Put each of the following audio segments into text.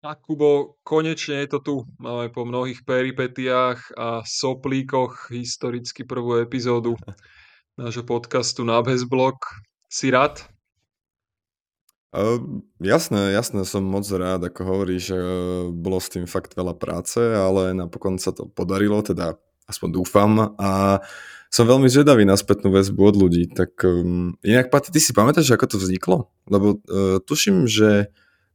Tak Kubo, konečne je to tu. Máme po mnohých peripetiách a soplíkoch historicky prvú epizódu nášho podcastu na Bezblok. Si rád? Uh, jasné, jasné, som moc rád, ako hovoríš, že bolo s tým fakt veľa práce, ale napokon sa to podarilo, teda aspoň dúfam a som veľmi zvedavý na spätnú väzbu od ľudí. Tak um, inak, Pati, ty si pamätáš, ako to vzniklo? Lebo uh, tuším, že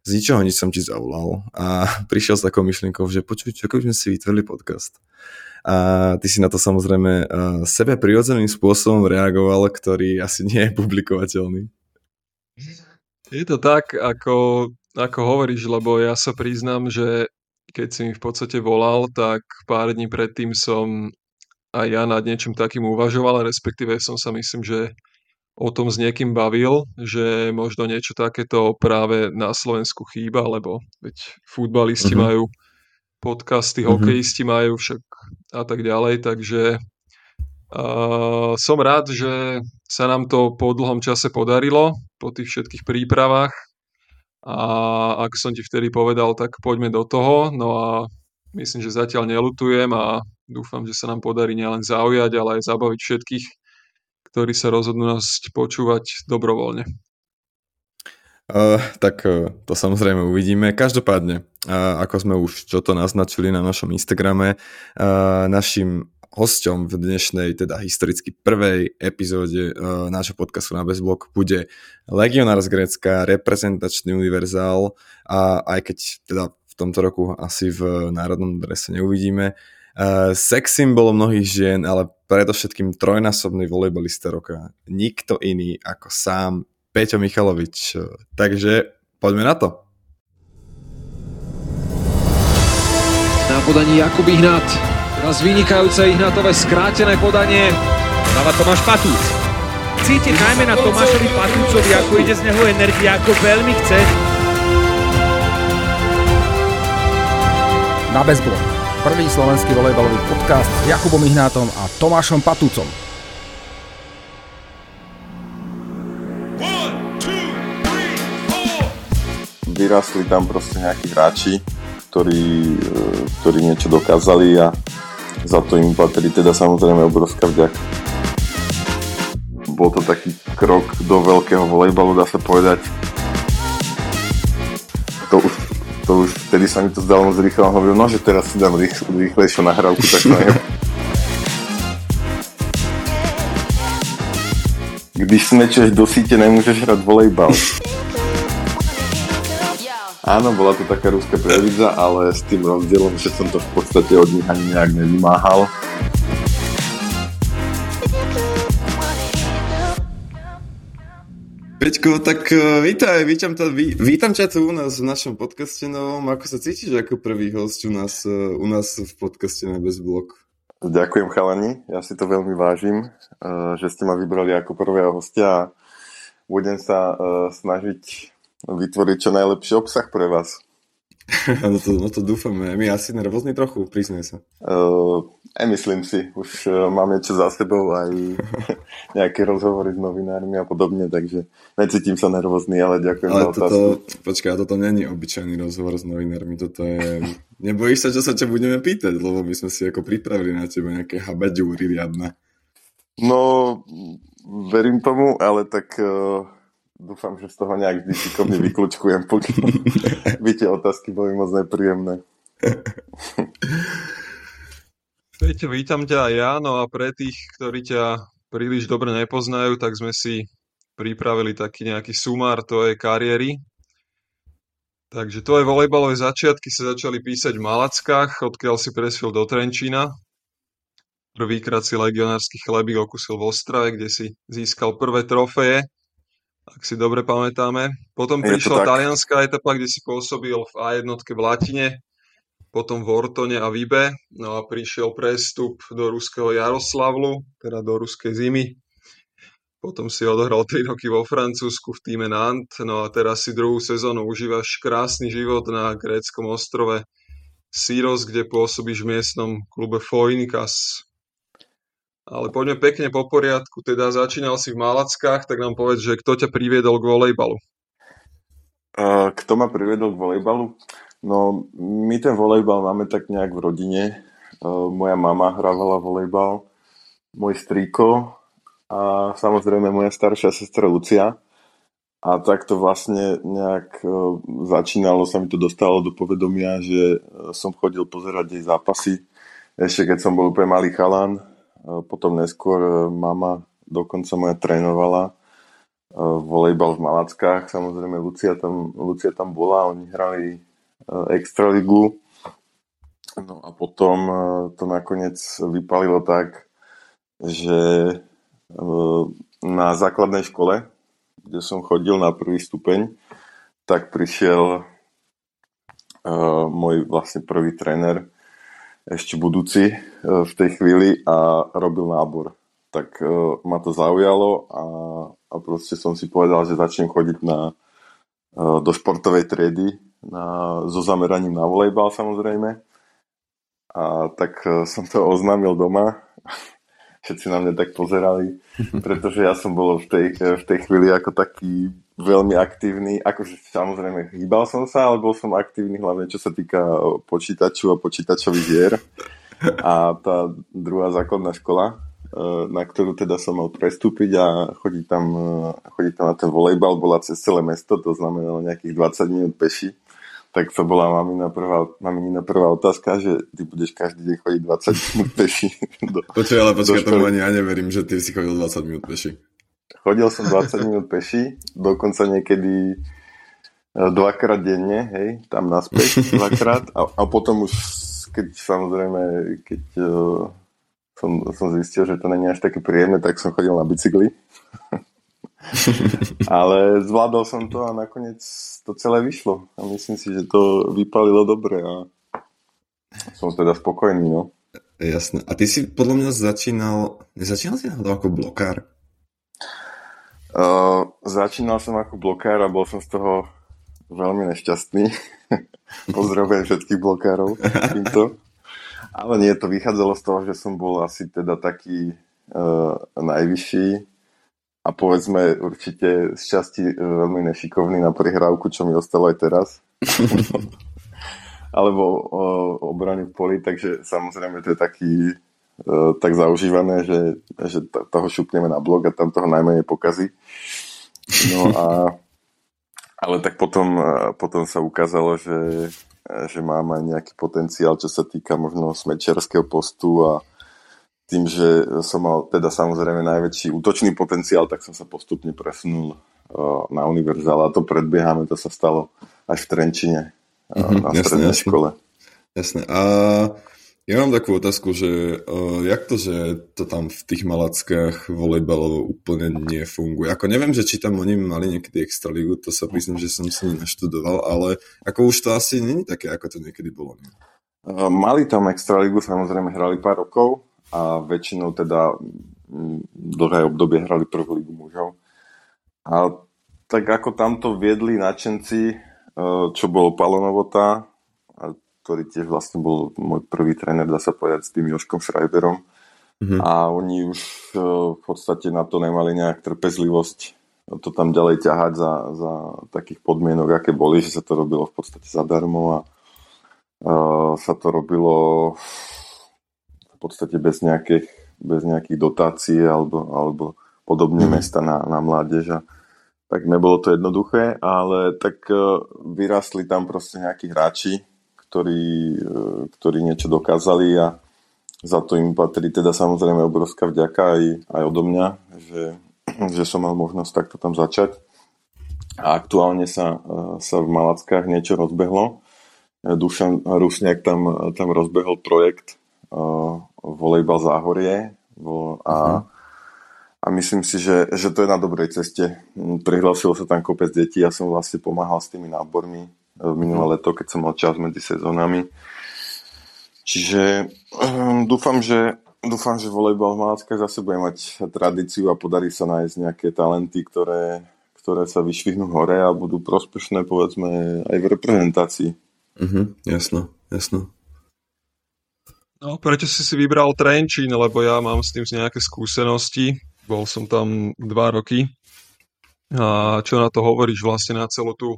z ničoho nič som ti zavolal a prišiel s takou myšlienkou, že počuj, čo keby sme si vytvorili podcast. A ty si na to samozrejme sebe prirodzeným spôsobom reagoval, ktorý asi nie je publikovateľný. Je to tak, ako, ako hovoríš, lebo ja sa priznám, že keď si mi v podstate volal, tak pár dní predtým som aj ja nad niečím takým uvažoval, respektíve som sa myslím, že o tom s niekým bavil, že možno niečo takéto práve na Slovensku chýba, lebo veď futbalisti uh-huh. majú podcasty, uh-huh. hokejisti majú však a tak ďalej, takže uh, som rád, že sa nám to po dlhom čase podarilo, po tých všetkých prípravách a ako som ti vtedy povedal, tak poďme do toho, no a myslím, že zatiaľ nelutujem a dúfam, že sa nám podarí nielen zaujať, ale aj zabaviť všetkých ktorí sa rozhodnú nás počúvať dobrovoľne? Uh, tak uh, to samozrejme uvidíme. Každopádne, uh, ako sme už čo to naznačili na našom Instagrame, uh, našim hosťom v dnešnej, teda historicky prvej epizóde uh, nášho podcastu na Bezblok bude legionár z Grécka, reprezentačný univerzál a aj keď teda v tomto roku asi v národnom drese neuvidíme, Uh, sex symbol mnohých žien, ale predovšetkým trojnásobný volejbalista roka. Nikto iný ako sám Peťo Michalovič. Takže poďme na to. Na podaní Jakub Ihnat. Teraz vynikajúce Ihnatové skrátené podanie. Dáva Tomáš Patúc. Cíti najmä na Tomášovi Patúcovi, ako ide z neho energia, ako veľmi chce. Na bezblok prvý slovenský volejbalový podcast s Jakubom Ihnátom a Tomášom Patúcom. Vyrastli tam proste nejakí hráči, ktorí, e, ktorí niečo dokázali a za to im patrí teda samozrejme obrovská vďaka. Bol to taký krok do veľkého volejbalu, dá sa povedať. To už to už vtedy sa mi to zdalo moc rýchlo a hovoril, no že teraz si dám rých, rýchlejšiu nahrávku, tak to. Když smečeš do síte, nemôžeš hrať volejbal. Áno, bola to taká ruská previdza, ale s tým rozdielom, že som to v podstate od nich ani nejak nevymáhal. Peťko, tak uh, vítaj, vítam, ví, vítam ťa tu u nás v našom podcaste novom. Ako sa cítiš ako prvý host u nás, uh, u nás v podcaste na Bezblok? Ďakujem chalani, ja si to veľmi vážim, uh, že ste ma vybrali ako prvého hostia a budem sa snažiť vytvoriť čo najlepší obsah pre vás. no, to, no to dúfame. My asi nervózni trochu, priznaj sa. Uh, e, myslím si. Už uh, mám niečo za sebou aj nejaké rozhovory s novinármi a podobne, takže necítim sa nervózny, ale ďakujem ale za toto, otázku. Počkaj, toto není obyčajný rozhovor s novinármi, toto je... Nebojíš sa, čo sa ťa budeme pýtať, lebo my sme si ako pripravili na teba nejaké habaďúry riadne. No, verím tomu, ale tak... Uh Dúfam, že z toho nejak vždy šikovne vyklúčkujem, pokiaľ by tie otázky boli moc nepríjemné. Peťo, vítam ťa aj ja, no a pre tých, ktorí ťa príliš dobre nepoznajú, tak sme si pripravili taký nejaký sumár tvojej kariéry. Takže tvoje volejbalové začiatky sa začali písať v Malackách, odkiaľ si presvil do Trenčína. Prvýkrát si legionársky chlebík okusil v Ostrave, kde si získal prvé trofeje ak si dobre pamätáme. Potom Je prišla talianská etapa, kde si pôsobil v A1 v Latine, potom v Ortone a Vibe, no a prišiel prestup do ruského Jaroslavlu, teda do ruskej zimy. Potom si odohral 3 roky vo Francúzsku v týme Nantes, no a teraz si druhú sezónu užívaš krásny život na gréckom ostrove Syros, kde pôsobíš v miestnom klube Foinikas. Ale poďme pekne po poriadku. Teda začínal si v Malackách, tak nám povedz, že kto ťa priviedol k volejbalu? Kto ma priviedol k volejbalu? No, my ten volejbal máme tak nejak v rodine. Moja mama hrávala volejbal, môj strýko a samozrejme moja staršia sestra Lucia. A tak to vlastne nejak e, začínalo, sa mi to dostalo do povedomia, že e, som chodil pozerať jej zápasy, ešte keď som bol úplne malý chalan. E, potom neskôr mama dokonca moja trénovala volejbal v Malackách. Samozrejme, Lucia tam, Lucia tam bola, oni hrali extraligu. No a potom to nakoniec vypalilo tak, že na základnej škole, kde som chodil na prvý stupeň, tak prišiel môj vlastne prvý tréner, ešte budúci uh, v tej chvíli a robil nábor. Tak uh, ma to zaujalo a, a proste som si povedal, že začnem chodiť na, uh, do športovej triedy na, so zameraním na volejbal samozrejme. A tak uh, som to oznámil doma všetci na mňa tak pozerali, pretože ja som bol v tej, v tej chvíli ako taký veľmi aktívny, akože samozrejme hýbal som sa, ale bol som aktívny hlavne čo sa týka počítaču a počítačových hier. A tá druhá základná škola, e, na ktorú teda som mal prestúpiť a chodiť tam, e, chodiť tam na ten volejbal, bola cez celé mesto, to znamenalo nejakých 20 minút peši tak to bola mamina prvá, maminina prvá otázka, že ty budeš každý deň chodiť 20 minút peši. Do, ale počkaj, tomu ani ja neverím, že ty si chodil 20 minút peši. Chodil som 20 minút peši, dokonca niekedy e, dvakrát denne, hej, tam naspäť dvakrát a, a potom už, keď samozrejme, keď uh, som, som zistil, že to není až také príjemné, tak som chodil na bicykli. Ale zvládol som to a nakoniec to celé vyšlo. A myslím si, že to vypalilo dobre a som teda spokojný, no. Jasné. A ty si podľa mňa začínal, nezačínal si náhodou ako blokár? Uh, začínal som ako blokár a bol som z toho veľmi nešťastný. Pozdravujem všetkých blokárov týmto. Ale nie, to vychádzalo z toho, že som bol asi teda taký uh, najvyšší a povedzme určite z časti e, veľmi nešikovný na prihrávku, čo mi ostalo aj teraz. Alebo o, obrany v poli, takže samozrejme to je taký uh, tak zaužívané, že, že toho šupneme na blok a tam toho najmenej pokazí. No a ale tak potom, e, potom sa ukázalo, že, že mám aj nejaký potenciál, čo sa týka možno smečerského postu a, tým, že som mal teda samozrejme najväčší útočný potenciál, tak som sa postupne presunul na univerzál a to predbiehame, to sa stalo až v Trenčine uh, mm-hmm, na strednej jasné. škole. Jasné. A ja mám takú otázku, že uh, jak to, že to tam v tých malackách volejbalovo úplne nefunguje? Ako neviem, že či tam oni mali niekedy extraligu, to sa priznám, že som si neštudoval, ale ako už to asi není také, ako to niekedy bolo. Uh, mali tam extraligu, samozrejme hrali pár rokov, a väčšinou teda mm, dlhé obdobie hrali prvú ligu mužov. A tak ako tamto viedli nadšenci, e, čo bolo Palo Novota, ktorý tiež vlastne bol môj prvý tréner, dá sa povedať, s tým Joškom Schreiberom. Mm-hmm. A oni už e, v podstate na to nemali nejak trpezlivosť to tam ďalej ťahať za, za takých podmienok, aké boli, že sa to robilo v podstate zadarmo a uh, sa to robilo v podstate bez nejakých, bez nejakých dotácií alebo, alebo podobne mm. mesta na, na mládež. A tak nebolo to jednoduché, ale tak uh, vyrastli tam proste nejakí hráči, ktorí, uh, ktorí niečo dokázali a za to im patrí teda samozrejme obrovská vďaka aj, aj odo mňa, že, že som mal možnosť takto tam začať. A aktuálne sa, uh, sa v Malackách niečo rozbehlo. Dušan Rusňák tam, tam rozbehol projekt uh, volejbal Záhorie a, uh-huh. a myslím si, že, že to je na dobrej ceste. Prihlasilo sa tam kopec detí, ja som vlastne pomáhal s tými nábormi minulé leto, keď som mal čas medzi sezónami. Čiže um, dúfam, že dúfam, že volejbal v Malackách zase bude mať tradíciu a podarí sa nájsť nejaké talenty, ktoré, ktoré sa vyšvihnú hore a budú prospešné povedzme aj v reprezentácii. Mhm, jasno, jasno. No, prečo si si vybral Trenčín, lebo ja mám s tým nejaké skúsenosti. Bol som tam dva roky. A čo na to hovoríš vlastne na celú tú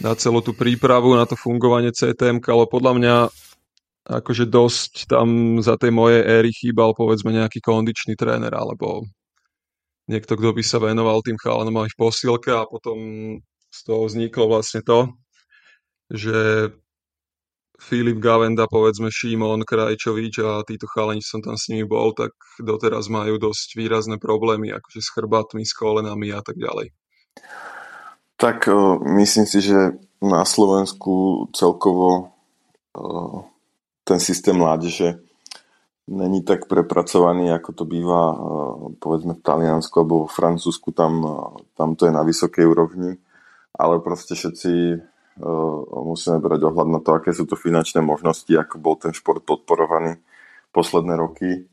na celú tú prípravu, na to fungovanie CTM, ale podľa mňa akože dosť tam za tej mojej éry chýbal povedzme nejaký kondičný tréner alebo niekto, kto by sa venoval tým chalanom aj v posilke a potom z toho vzniklo vlastne to, že Filip Gavenda, povedzme Šimon Krajčovič a títo chalani, som tam s nimi bol, tak doteraz majú dosť výrazné problémy, akože s chrbátmi, s kolenami a tak ďalej. Tak myslím si, že na Slovensku celkovo ten systém mládeže není tak prepracovaný, ako to býva povedzme v Taliansku alebo v Francúzsku, tam, tam to je na vysokej úrovni, ale proste všetci musíme brať ohľad na to, aké sú to finančné možnosti, ako bol ten šport podporovaný posledné roky,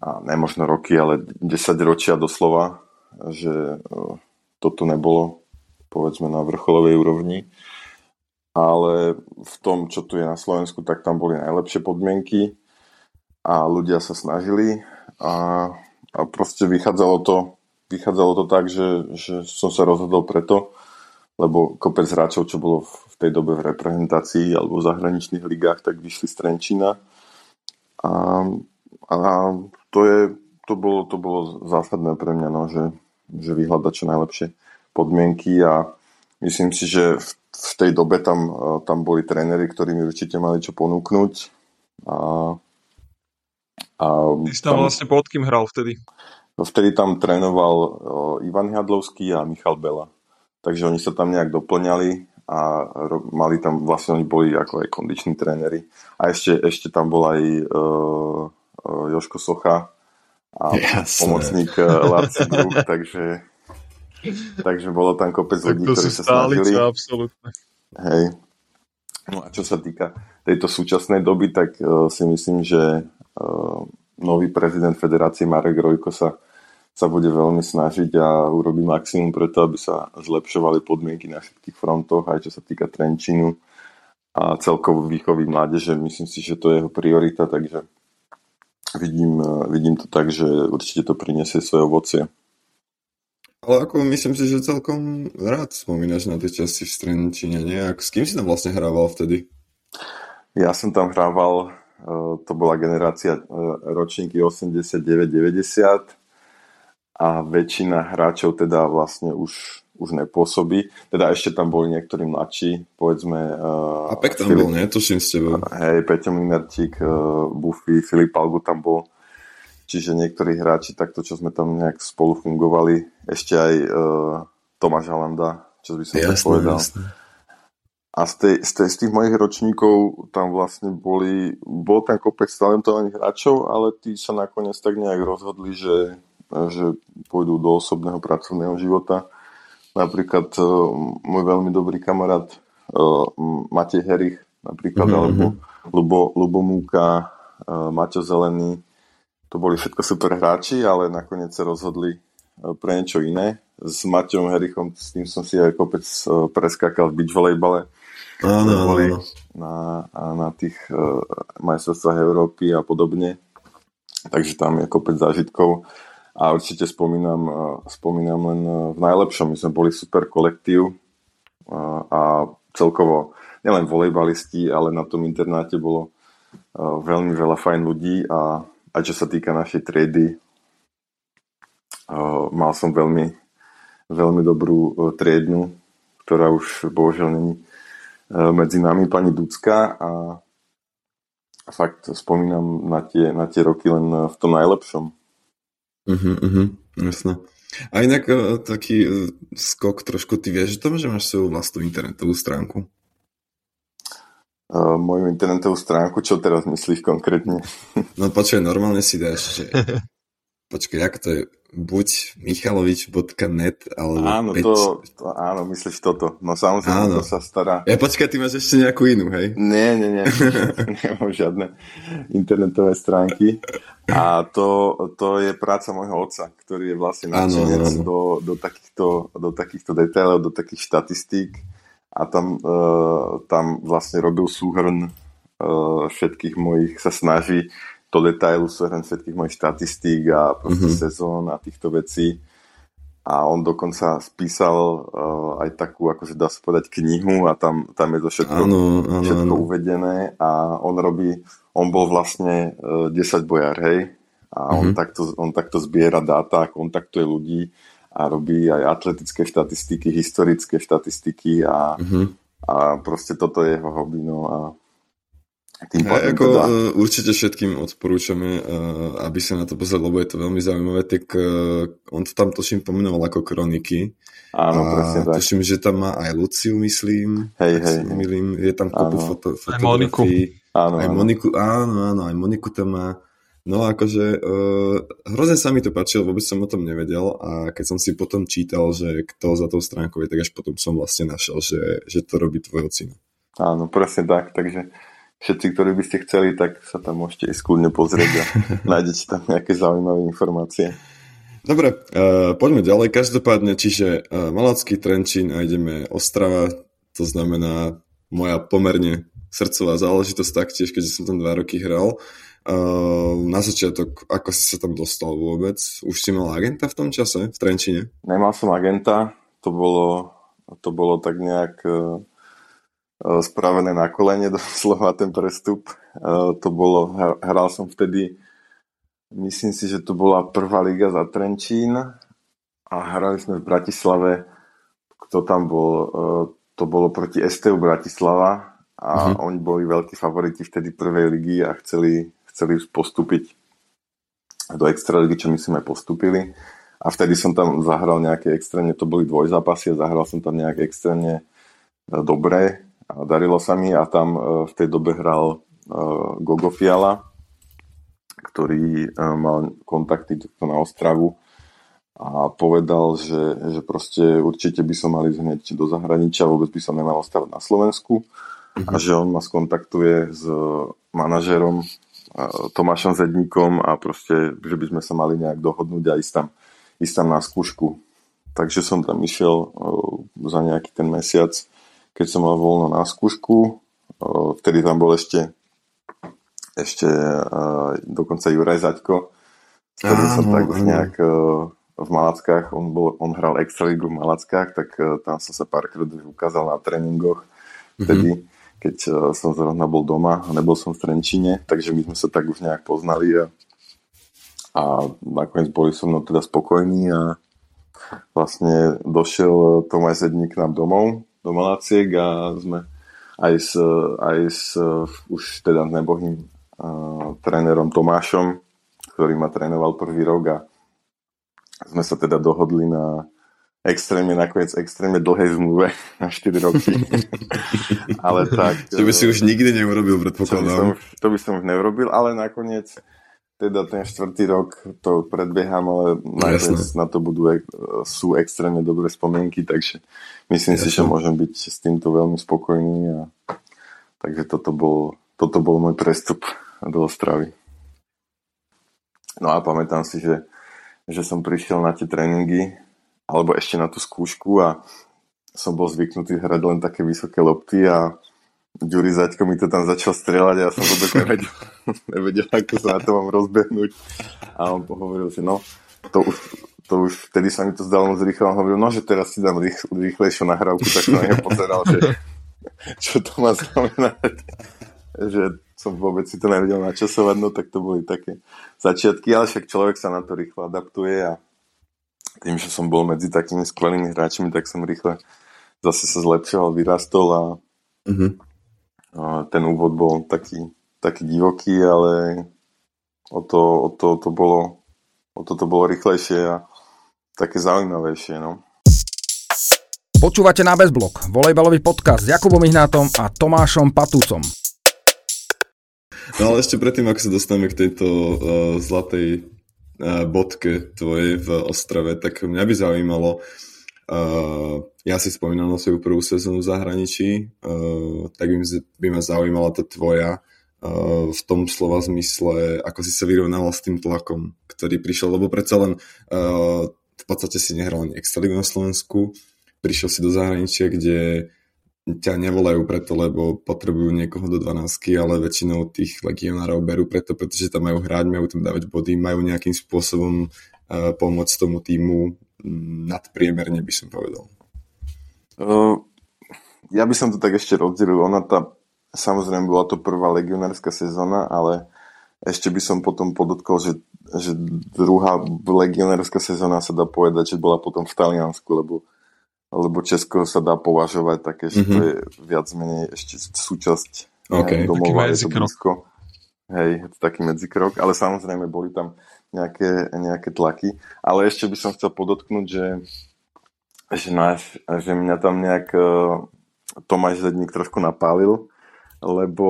a nemožno roky, ale 10 ročia doslova, že toto nebolo povedzme na vrcholovej úrovni. Ale v tom, čo tu je na Slovensku, tak tam boli najlepšie podmienky a ľudia sa snažili a, a proste vychádzalo to, vychádzalo to tak, že, že som sa rozhodol preto, lebo kopec hráčov, čo bolo v tej dobe v reprezentácii alebo v zahraničných ligách, tak vyšli z Trenčína. A, a to, je, to, bolo, to bolo zásadné pre mňa, no, že, že vyhľadať čo najlepšie podmienky a myslím si, že v, v tej dobe tam, tam boli tréneri, ktorí mi určite mali čo ponúknuť. A, a Ty si tam, tam vlastne pod kým hral vtedy? Vtedy tam trénoval Ivan Hadlovský a Michal Bela. Takže oni sa tam nejak doplňali a mali tam, vlastne oni boli ako aj kondiční tréneri. A ešte, ešte tam bol aj uh, uh, Joško Socha a Jasne. pomocník uh, Larci Bruch, takže, takže bolo tam kopec ľudí, ktorí sa snažili. absolútne. Hej. No a čo sa týka tejto súčasnej doby, tak uh, si myslím, že uh, nový prezident federácie Marek Rojko sa sa bude veľmi snažiť a urobí maximum preto, aby sa zlepšovali podmienky na všetkých frontoch, aj čo sa týka Trenčinu a celkovo výchovy mládeže. Myslím si, že to je jeho priorita, takže vidím, vidím to tak, že určite to prinesie svoje ovocie. Ale ako myslím si, že celkom rád spomínaš na tie časti v Trenčine, nejak. S kým si tam vlastne hrával vtedy? Ja som tam hrával, eh, to bola generácia eh, ročníky 89-90 a väčšina hráčov teda vlastne už, už nepôsobí. Teda ešte tam boli niektorí mladší, povedzme... Uh, a Pek tam Filip, bol, nie? Tuším s tebou. Hej, Peťo Minarčík, uh, Buffy, Filip Algu tam bol. Čiže niektorí hráči, takto čo sme tam nejak spolu fungovali, ešte aj uh, Tomáš Halanda, čo by som jasné, povedal. Jasné. A z, tej, z, tej, z tých mojich ročníkov tam vlastne boli, bol ten kopec talentovaných hráčov, ale tí sa nakoniec tak nejak rozhodli, že že pôjdu do osobného pracovného života. Napríklad uh, môj veľmi dobrý kamarát uh, Matej Herich, napríklad, mm-hmm. alebo Lubo, Lubo Múka, uh, Maťo Zelený. To boli všetko super hráči, ale nakoniec sa rozhodli uh, pre niečo iné. S Maťom Herichom, s tým som si aj kopec uh, preskakal v beach volejbale. Áno, boli na, na tých uh, majstrovstvách Európy a podobne. Takže tam je kopec zážitkov a určite spomínam, spomínam len v najlepšom. My sme boli super kolektív a celkovo nielen volejbalisti, ale na tom internáte bolo veľmi veľa fajn ľudí a aj čo sa týka našej triedy, mal som veľmi, veľmi dobrú triednu, ktorá už bohužiaľ není medzi nami, pani Ducka a fakt spomínam na tie, na tie roky len v tom najlepšom. Uh-huh, uh-huh, jasné. A inak uh, taký uh, skok trošku, ty vieš že že máš svoju vlastnú internetovú stránku? Uh, moju internetovú stránku, čo teraz myslíš konkrétne? No počkaj, normálne si dáš, že... Počkaj, ako to je? buď michalovič.net alebo áno, peč... to, to, áno, myslíš toto. No samozrejme, áno. to sa stará. Ja počkaj, ty máš ešte nejakú inú, hej? Nie, nie, nie. Nemám žiadne internetové stránky. A to, to je práca môjho otca, ktorý je vlastne nadšenec do, do, takýchto, do takýchto detailov, do takých štatistík. A tam, uh, tam vlastne robil súhrn uh, všetkých mojich, sa snaží do detailu súhrn všetkých mojich štatistík a proste mm-hmm. sezón a týchto vecí. a on dokonca spísal uh, aj takú, akože dá sa povedať, knihu a tam, tam je to všetko, áno, áno, všetko áno. uvedené a on robí, on bol vlastne uh, 10 bojár, hej, a on, Mhm. takto, on takto zbiera dáta, kontaktuje ľudí a robí aj atletické štatistiky, historické štatistiky a, Mhm. a proste toto je jeho hobby, no a tým pádom ako, teda, uh, určite všetkým odporúčame, uh, aby sa na to pozreli, lebo je to veľmi zaujímavé. Tak uh, on to tam tuším pomenoval ako kroniky. áno, presne a tak. tuším, že tam má aj Luciu, myslím. Hej, hej, nemýlim. Je tam kopu Áno. foto, Aj Moniku. fotografií. Áno, Aj áno. Moniku, áno, áno, aj Moniku tam má. No akože uh, hrozne sa mi to páčilo, vôbec som o tom nevedel a keď som si potom čítal, že kto za tou stránkou je, tak až potom som vlastne našiel, že, že to robí tvojho syna. Áno, presne tak, takže všetci, ktorí by ste chceli, tak sa tam môžete ísť kľudne pozrieť a nájdete tam nejaké zaujímavé informácie. Dobre, uh, poďme ďalej. Každopádne, čiže uh, Malacký Trenčín a ideme Ostrava, to znamená moja pomerne srdcová záležitosť taktiež, keďže som tam dva roky hral. Uh, na začiatok, ako si sa tam dostal vôbec? Už si mal agenta v tom čase, v Trenčine? Nemal som agenta, to bolo, to bolo tak nejak uh, spravené na kolene doslova ten prestup. Uh, to bolo, hr- hral som vtedy, myslím si, že to bola prvá liga za Trenčín a hrali sme v Bratislave, kto tam bol, uh, to bolo proti STU Bratislava a Mhm. oni boli veľkí favoriti vtedy prvej ligy a chceli, chceli postúpiť do extraligy, čo my aj postúpili. A vtedy som tam zahral nejaké extrémne, to boli dvojzápasy a zahral som tam nejak extrémne e, dobre a darilo sa mi a tam e, v tej dobe hral e, Gogo Fiala, ktorý mal kontakty na Ostravu a povedal, že, že proste určite by som mal ísť hneď do zahraničia, vôbec by som nemal ostávať na Slovensku. A že on ma skontaktuje s manažérom e, Tomášom Zedníkom a proste, že by sme sa mali nejak dohodnúť a ísť tam, ísť tam na skúšku. Takže som tam išiel e, za nejaký ten mesiac, keď som mal voľno na skúšku. E, Vtedy tam bol ešte ešte e, dokonca Juraj Zaďko, s ktorým som tak už nejak v Malackách, on, bol, on hral Extraligu v Malackách, tak tam som sa párkrát ukázal na tréningoch vtedy, keď e, som zrovna bol doma a nebol som v Trenčine, takže my sme sa tak už nejak poznali a, a nakoniec boli so mnou teda spokojní a vlastne došiel Tomáš Zedník k nám domov do Malaciek a sme aj s, aj s už teda nebohým uh, trénerom Tomášom, ktorý ma trénoval prvý rok a sme sa teda dohodli na extrémne, nakoniec extrémne dlhej zmluve na 4 roky. ale tak... Čo by si už nikdy neurobil, čo by som, predpokladám. to by som už neurobil, ale nakoniec teda ten štvrtý rok to predbieham, ale jasné. na to budú, e- sú extrémne dobré spomienky, takže myslím si, že môžem byť s týmto veľmi spokojný a takže toto bol, toto bol môj prestup do Ostravy. No a pamätám si, že, že som prišiel na tie tréningy alebo ešte na tú skúšku a som bol zvyknutý hrať len také vysoké lopty a Ďuri Zaďko mi to tam začal strieľať a ja som vôbec nevedel, nevedel, ako sa na to mám rozbehnúť. A on hovoril, že no, to už, to už vtedy sa mi to zdalo moc rýchlo. On hovoril, no, že teraz si dám rých, rýchlejšiu nahrávku, tak som na neho pozeral, že čo to má znamenať. že som vôbec si to nevedel načasovať, no tak to boli také začiatky, ale však človek sa na to rýchlo adaptuje a tým, že som bol medzi takými skvelými hráčmi, tak som rýchle zase sa zlepšoval, vyrastol a Mhm. a ten úvod bol taký, taký divoký, ale o to, o to, to bolo, o to, to bolo rýchlejšie a také zaujímavejšie. No. Počúvate na Bezblok, volejbalový podcast s Jakubom Ihnátom a Tomášom Patúcom. No ale ešte predtým, ako sa dostaneme k tejto uh, zlatej bodke tvojej v Ostrave, tak mňa by zaujímalo, uh, ja si spomínal na svoju prvú sezónu v zahraničí, uh, tak by, ma zaujímala tá tvoja v tom slova zmysle, ako si sa vyrovnával s tým tlakom, ktorý prišiel, lebo predsa len v podstate si nehral ani extraligu na Slovensku, prišiel si do zahraničia, kde ťa nevolajú preto, lebo potrebujú niekoho do 12, ale väčšinou tých legionárov berú preto, pretože tam majú hrať, majú tam dávať body, majú nejakým spôsobom uh, pomôcť tomu týmu nadpriemerne, by som povedal. Uh, ja by som to tak ešte rozdelil. Ona tá, samozrejme bola to prvá legionárska sezóna, ale ešte by som potom podotkol, že, že druhá legionárska sezóna sa dá povedať, že bola potom v Taliansku, lebo, lebo Česko sa dá považovať také, že mm-hmm. to je viac menej ešte súčasť okay. domova, je to blízko. Hej, taký medzikrok, ale samozrejme boli tam nejaké, nejaké tlaky. Ale ešte by som chcel podotknúť, že, že, náš, že mňa tam nejak uh, Tomáš Zedník trošku napálil, lebo,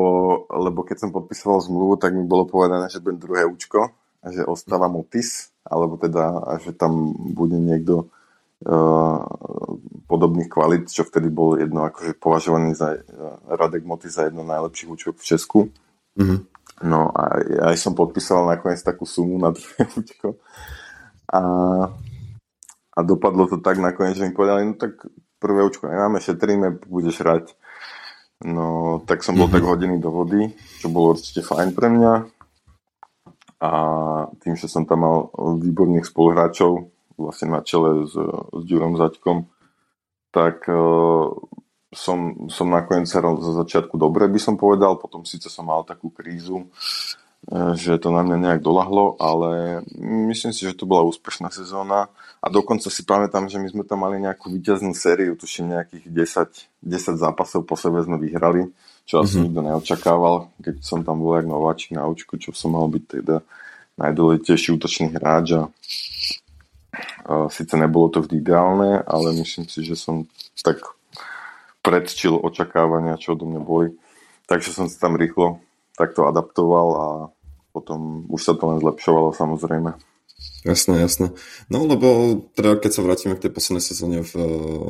lebo keď som podpisoval zmluvu, tak mi bolo povedané, že budem druhé účko, že ostáva Mutis, alebo teda, že tam bude niekto podobných kvalit, čo vtedy bol jedno akože považovaný za uh, Radek Motis za jedno najlepších účok v Česku. Mm-hmm. No a aj som podpísal nakoniec takú sumu na druhé účko. A, a dopadlo to tak nakoniec, že mi povedali, no tak prvé účko nemáme, šetríme, budeš hrať. No, tak som bol mm-hmm. tak hodený do vody, čo bolo určite fajn pre mňa. A tým, že som tam mal výborných spoluhráčov, vlastne na čele s, s Ďurom Zaďkom, tak uh, som, som nakoniec hral za začiatku dobre, by som povedal. Potom síce som mal takú krízu, uh, že to na mňa nejak dolahlo, ale myslím si, že to bola úspešná sezóna. A dokonca si pamätám, že my sme tam mali nejakú víťaznú sériu, tuším nejakých 10, 10 zápasov po sebe sme vyhrali, čo asi mm-hmm. nikto neočakával, keď som tam bol jak nováčik na očku, čo som mal byť teda najdôležitejší útočný hráč a, a síce nebolo to vždy ideálne, ale myslím si, že som tak predčil očakávania, čo odo mňa boli. Takže som sa tam rýchlo takto adaptoval a potom už sa to len zlepšovalo samozrejme. Jasné, jasné. No lebo teda keď sa vrátime k tej poslednej sezóne v,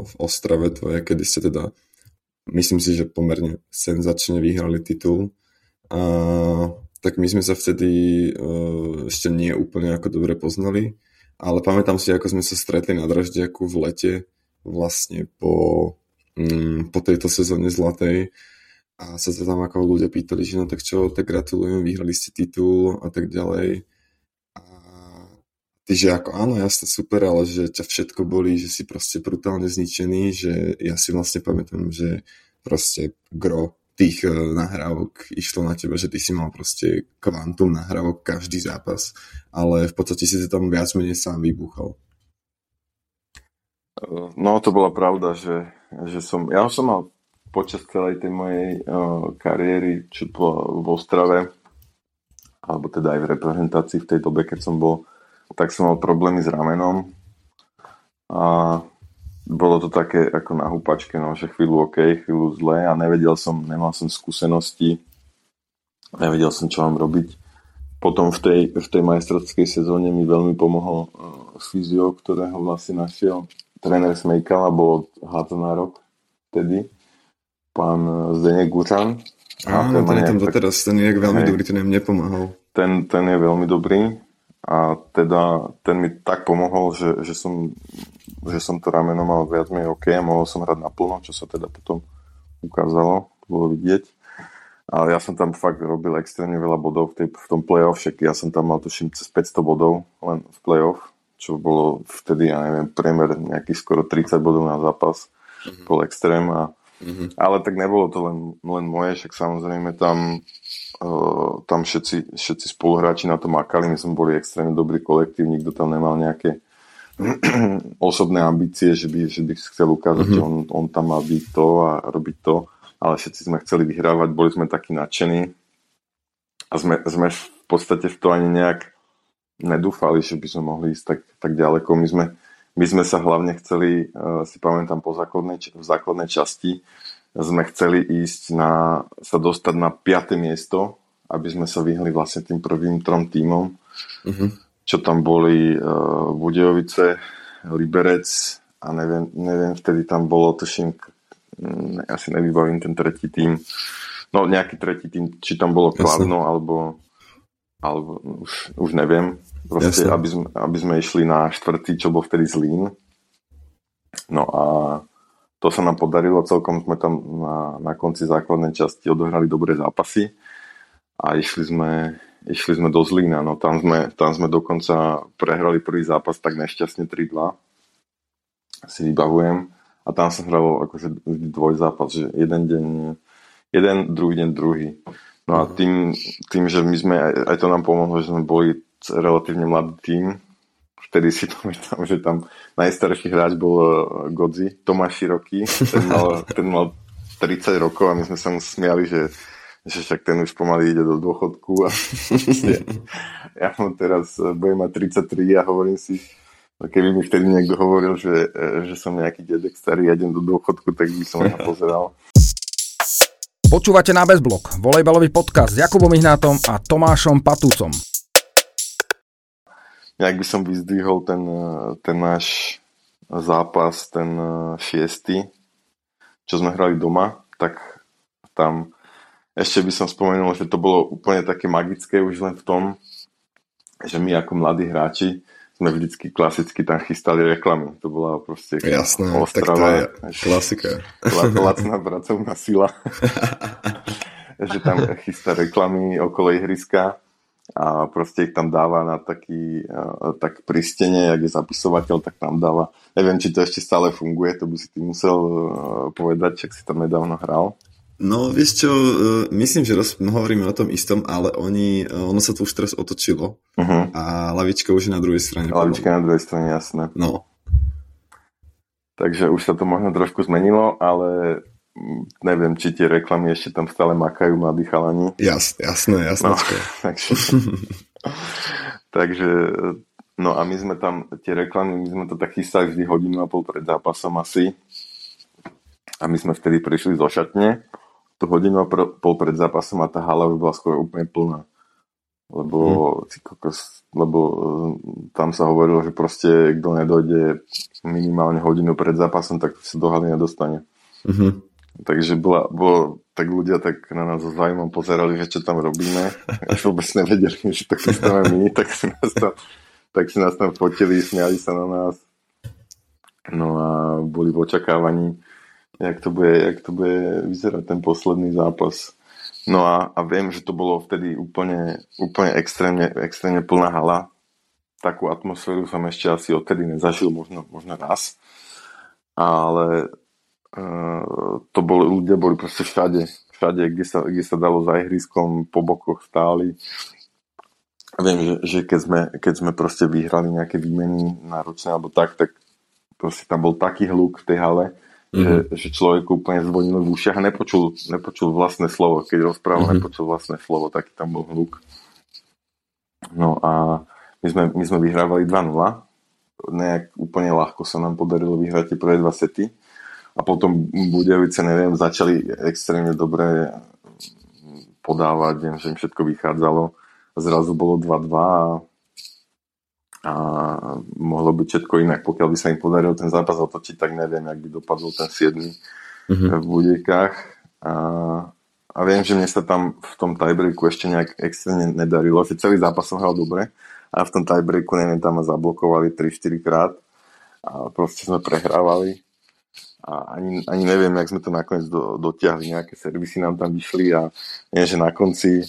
v Ostrave, to je, kedy ste teda, myslím si, že pomerne senzačne vyhrali titul. A, tak my sme sa vtedy uh, ešte nie úplne ako dobre poznali, ale pamätám si, ako sme sa stretli na Draždiaku v lete vlastne po, um, po tejto sezóne zlatej. A sa tam ako ľudia pýtali, že no tak čo, tak gratulujem, vyhrali ste titul a tak ďalej. Ty, že ako áno, jasne, super, ale že ťa všetko boli, že si proste brutálne zničený, že ja si vlastne pamätám, že proste gro tých uh, nahrávok išlo na teba, že ty si mal proste kvantum nahrávok každý zápas, ale v podstate si to tam viac menej sám vybuchol. No to bola pravda, že, že som, ja som mal počas celej tej mojej uh, kariéry, čo bola v Ostrave, alebo teda aj v reprezentácii v tej dobe, keď som bol tak som mal problémy s ramenom a bolo to také ako na húpačke, no, že chvíľu OK, chvíľu zle a nevedel som, nemal som skúsenosti, nevedel som, čo mám robiť. Potom v tej, v tej majstrovskej sezóne mi veľmi pomohol uh, fyzio, ktorého vlastne našiel tréner Smejkala, bol hádzaná rok vtedy, pán Zdeněk Gučan. Áno, ten, ten je tam doteraz, ten je veľmi hej, dobrý, ten im nepomáhal. Ten, ten je veľmi dobrý a teda ten mi tak pomohol, že, že, som, že som to rameno mal viac menej OK a mohol som hrať naplno, čo sa teda potom ukázalo, to bolo vidieť. Ale ja som tam fakt robil extrémne veľa bodov v, tej, v tom playoff, však ja som tam mal tuším cez 500 bodov len v playoff, čo bolo vtedy, ja neviem, priemer nejakých skoro 30 bodov na zápas, mm-hmm. bol extrém a Mm-hmm. Ale tak nebolo to len, len moje, však samozrejme tam, uh, tam všetci, všetci spoluhráči na to makali, my sme boli extrémne dobrý kolektív, nikto tam nemal nejaké osobné ambície, že by, že by chcel ukázať, mm-hmm. že on, on tam má byť to a robiť to, ale všetci sme chceli vyhrávať, boli sme takí nadšení a sme, sme v podstate v to ani nejak nedúfali, že by sme mohli ísť tak, tak ďaleko. My sme, my sme sa hlavne chceli, uh, si pamätám po základnej, v základnej časti, sme chceli ísť na, sa dostať na 5. miesto, aby sme sa vyhli vlastne tým prvým trom tímom, uh-huh. čo tam boli uh, Budejovice, Liberec a neviem, neviem, vtedy tam bolo, tuším, ne, asi nevybavím ten tretí tým, no nejaký tretí tým, či tam bolo Kladno, alebo, alebo už, už neviem, Proste, aby sme, aby sme išli na štvrtý, čo bol vtedy Zlín. No a to sa nám podarilo, celkom sme tam na, na konci základnej časti odohrali dobré zápasy a išli sme, išli sme do Zlína. No tam sme, tam sme dokonca prehrali prvý zápas tak nešťastne 3-2. si vybavujem. A tam som hral akože vždy dvojzápas, že jeden deň jeden, druhý deň druhý. No a mhm. tým, tým že my sme, aj, aj to nám pomohlo, že sme boli relatívne mladý tým, vtedy si pamätám, že tam najstarší hráč bol uh, Godzi, Tomáš Široký, ten mal, ten mal 30 rokov a my sme sa mu smiali, že že však ten už pomaly ide do dôchodku a ja mám teraz, eh, budem mať 33 a hovorím si, no keby mi vtedy niekto hovoril, že, eh, že som nejaký dedek starý a idem do dôchodku, tak by som na pozeral. Počúvate na Bezblok, volejbalový podcast s Jakubom Ihnátom a Tomášom Patúcom. Nejak by som vyzdvihol ten, eh, ten náš zápas, ten šiestý, čo sme hrali doma, tak tam ešte by som spomenul, že to bolo úplne také magické už len v tom, že my ako mladí hráči sme vždycky klasicky tam chystali reklamy. To bola proste Jasné, ostrava, tak to je klasika. Lacná pracovná sila. že tam chystá reklamy okolo ihriska a proste ich tam dáva na taký tak pristenie, jak je zapisovateľ, tak tam dáva. Neviem, či to ešte stále funguje, to by si ty musel povedať, čak si tam nedávno hral. No, vieš čo, e, myslím, že roz, no, hovoríme o tom istom, ale oni, e, ono sa tu už teraz otočilo uh-huh. a lavička už je na druhej strane. Lavička na druhej strane, jasné. No. Takže už sa to možno trošku zmenilo, ale neviem, či tie reklamy ešte tam stále makajú mladí chalani. Jas, jasné, jasné. No, takže, takže, no a my sme tam, tie reklamy, my sme to tak chystali vždy hodinu a pol pred zápasom asi. A my sme vtedy prišli zo šatne tú hodinu a pol pred zápasom a tá hala by bola skoro úplne plná. Lebo, hmm. kokos, lebo eh, tam sa hovorilo, že proste kto nedojde minimálne hodinu pred zápasom, tak sa do haly nedostane. Hmm. Takže bola, bolo, tak ľudia tak na nás so zájmom pozerali, že čo tam robíme. Až vôbec nevedeli, že to chystáme my, tak si nás tam, tak si nás tam fotili, smiali sa na nás. No a boli v očakávaní jak to bude, jak to bude vyzerať ten posledný zápas. No a, a viem, že to bolo vtedy úplne, úplne extrémne, extrémne plná hala. Takú atmosféru som ešte asi odtedy nezažil, možno, možno raz. Ale to boli, ľudia boli proste všade. Všade, kde sa, kde sa dalo za ihriskom, po bokoch stáli. Viem, že, že keď, sme, keď sme proste vyhrali nejaké výmeny náročné alebo tak, tak proste tam bol taký hluk v tej hale, mm-hmm. že, že človek úplne zvonil v ušiach a nepočul, nepočul vlastné slovo. Keď rozprával, mm-hmm. nepočul vlastné slovo, taký tam bol hluk. No a my sme, my sme vyhrávali 2-0. Nejak úplne ľahko sa nám podarilo vyhrať tie prvé dva sety. A potom Budejovice, neviem, začali extrémne dobre podávať, viem, že im všetko vychádzalo. Zrazu bolo 2-2 a a mohlo byť všetko inak. Pokiaľ by sa im podarilo ten zápas otočiť, tak neviem, ak by dopadol ten 7 mm-hmm. v Budiekách. A, a viem, že mne sa tam v tom tiebreaku ešte nejak extrémne nedarilo, že celý zápas som hral dobre a v tom tiebreaku, neviem, tam ma zablokovali 3-4 krát a proste sme prehrávali a ani, ani neviem, jak sme to nakoniec do, dotiahli, nejaké servisy nám tam vyšli a viem, že na konci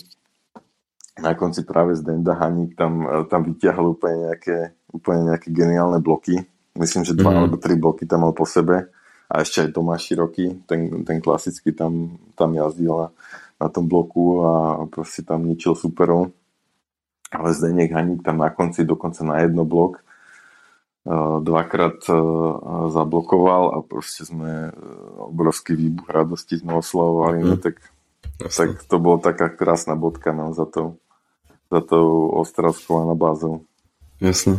na konci práve z Denda Haník tam, tam vyťahol úplne nejaké, úplne nejaké geniálne bloky. Myslím, že dva mm. alebo tri bloky tam mal po sebe. A ešte aj Tomáš Široký, ten, ten klasický tam, tam jazdil na, na tom bloku a proste tam ničil superov. Ale Zdeněk Haník tam na konci dokonca na jedno blok dvakrát uh, zablokoval a proste sme uh, obrovský výbuch radosti sme oslavovali. Mm. No, tak tak to bolo taká krásna bodka no, za tou, za tou ostravskou anabázou. Jasne.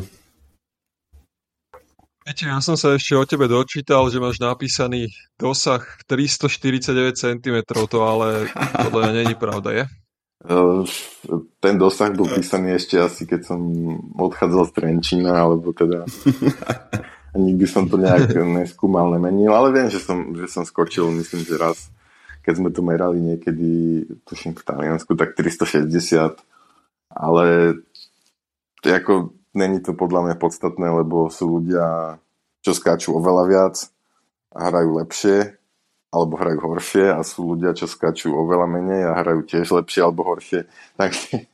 Viete, ja som sa ešte o tebe dočítal, že máš napísaný dosah 349 cm, to ale podľa mňa není pravda, je? Ten dosah bol písaný ešte asi, keď som odchádzal z Trenčína, alebo teda nikdy som to nejak neskúmal, nemenil, ale viem, že som, že som skočil, myslím, že raz keď sme to merali niekedy, tuším v Taliansku, tak 360, ale ako není to podľa mňa podstatné, lebo sú ľudia, čo skáču oveľa viac a hrajú lepšie, alebo hrajú horšie a sú ľudia, čo skáču oveľa menej a hrajú tiež lepšie alebo horšie. Takže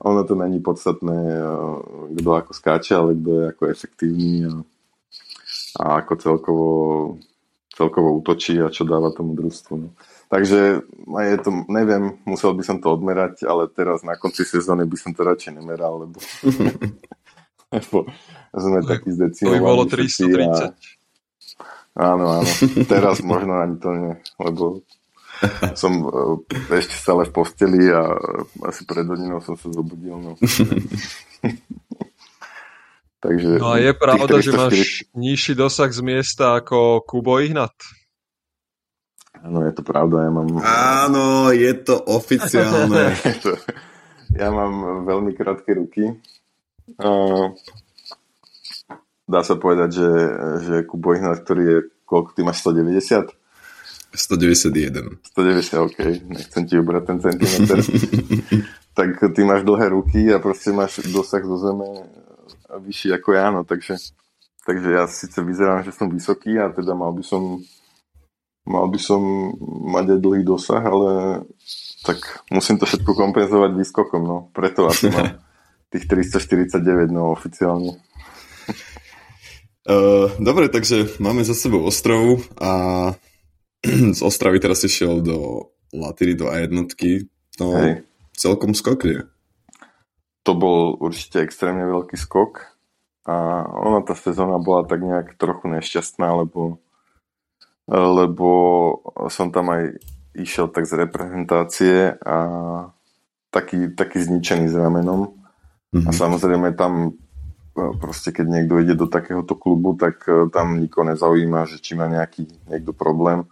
ono to není podstatné, kto ako skáče, ale kto je ako efektívny a, a ako celkovo, celkovo útočí a čo dáva tomu družstvu. No. Takže je to, neviem, musel by som to odmerať, ale teraz na konci sezóny by som to radšej nemeral, lebo, lebo sme takí zdecimovaní. To by bolo 330. A, áno, áno. Teraz možno ani to nie, lebo som e, ešte stále v posteli a asi pred hodinou som sa zobudil. No. Takže no a je pravda, že máš nižší dosah z miesta ako Kubo Ihnat? Áno, je to pravda. Ja mám... Áno, je to oficiálne. ja mám veľmi krátke ruky. Dá sa povedať, že, že Kubo Ihnat, ktorý je, koľko ty máš, 190? 191. 190, OK. Nechcem ti ubrať ten centimeter. tak ty máš dlhé ruky a proste máš dosah do zeme vyšší ako ja, no takže, takže ja síce vyzerám, že som vysoký a teda mal by som mal by som mať aj dlhý dosah, ale tak musím to všetko kompenzovať výskokom, no preto asi mám tých 349, no oficiálne. Uh, dobre, takže máme za sebou ostrov a z Ostravy teraz si šiel do Latiry, do A1. No, Hej. celkom skok, nie? to bol určite extrémne veľký skok a ona tá sezóna bola tak nejak trochu nešťastná, lebo, lebo som tam aj išiel tak z reprezentácie a taký, taký zničený s ramenom. Mm-hmm. A mhm. samozrejme tam proste keď niekto ide do takéhoto klubu, tak e, tam nikoho nezaujíma, že či má nejaký niekto problém.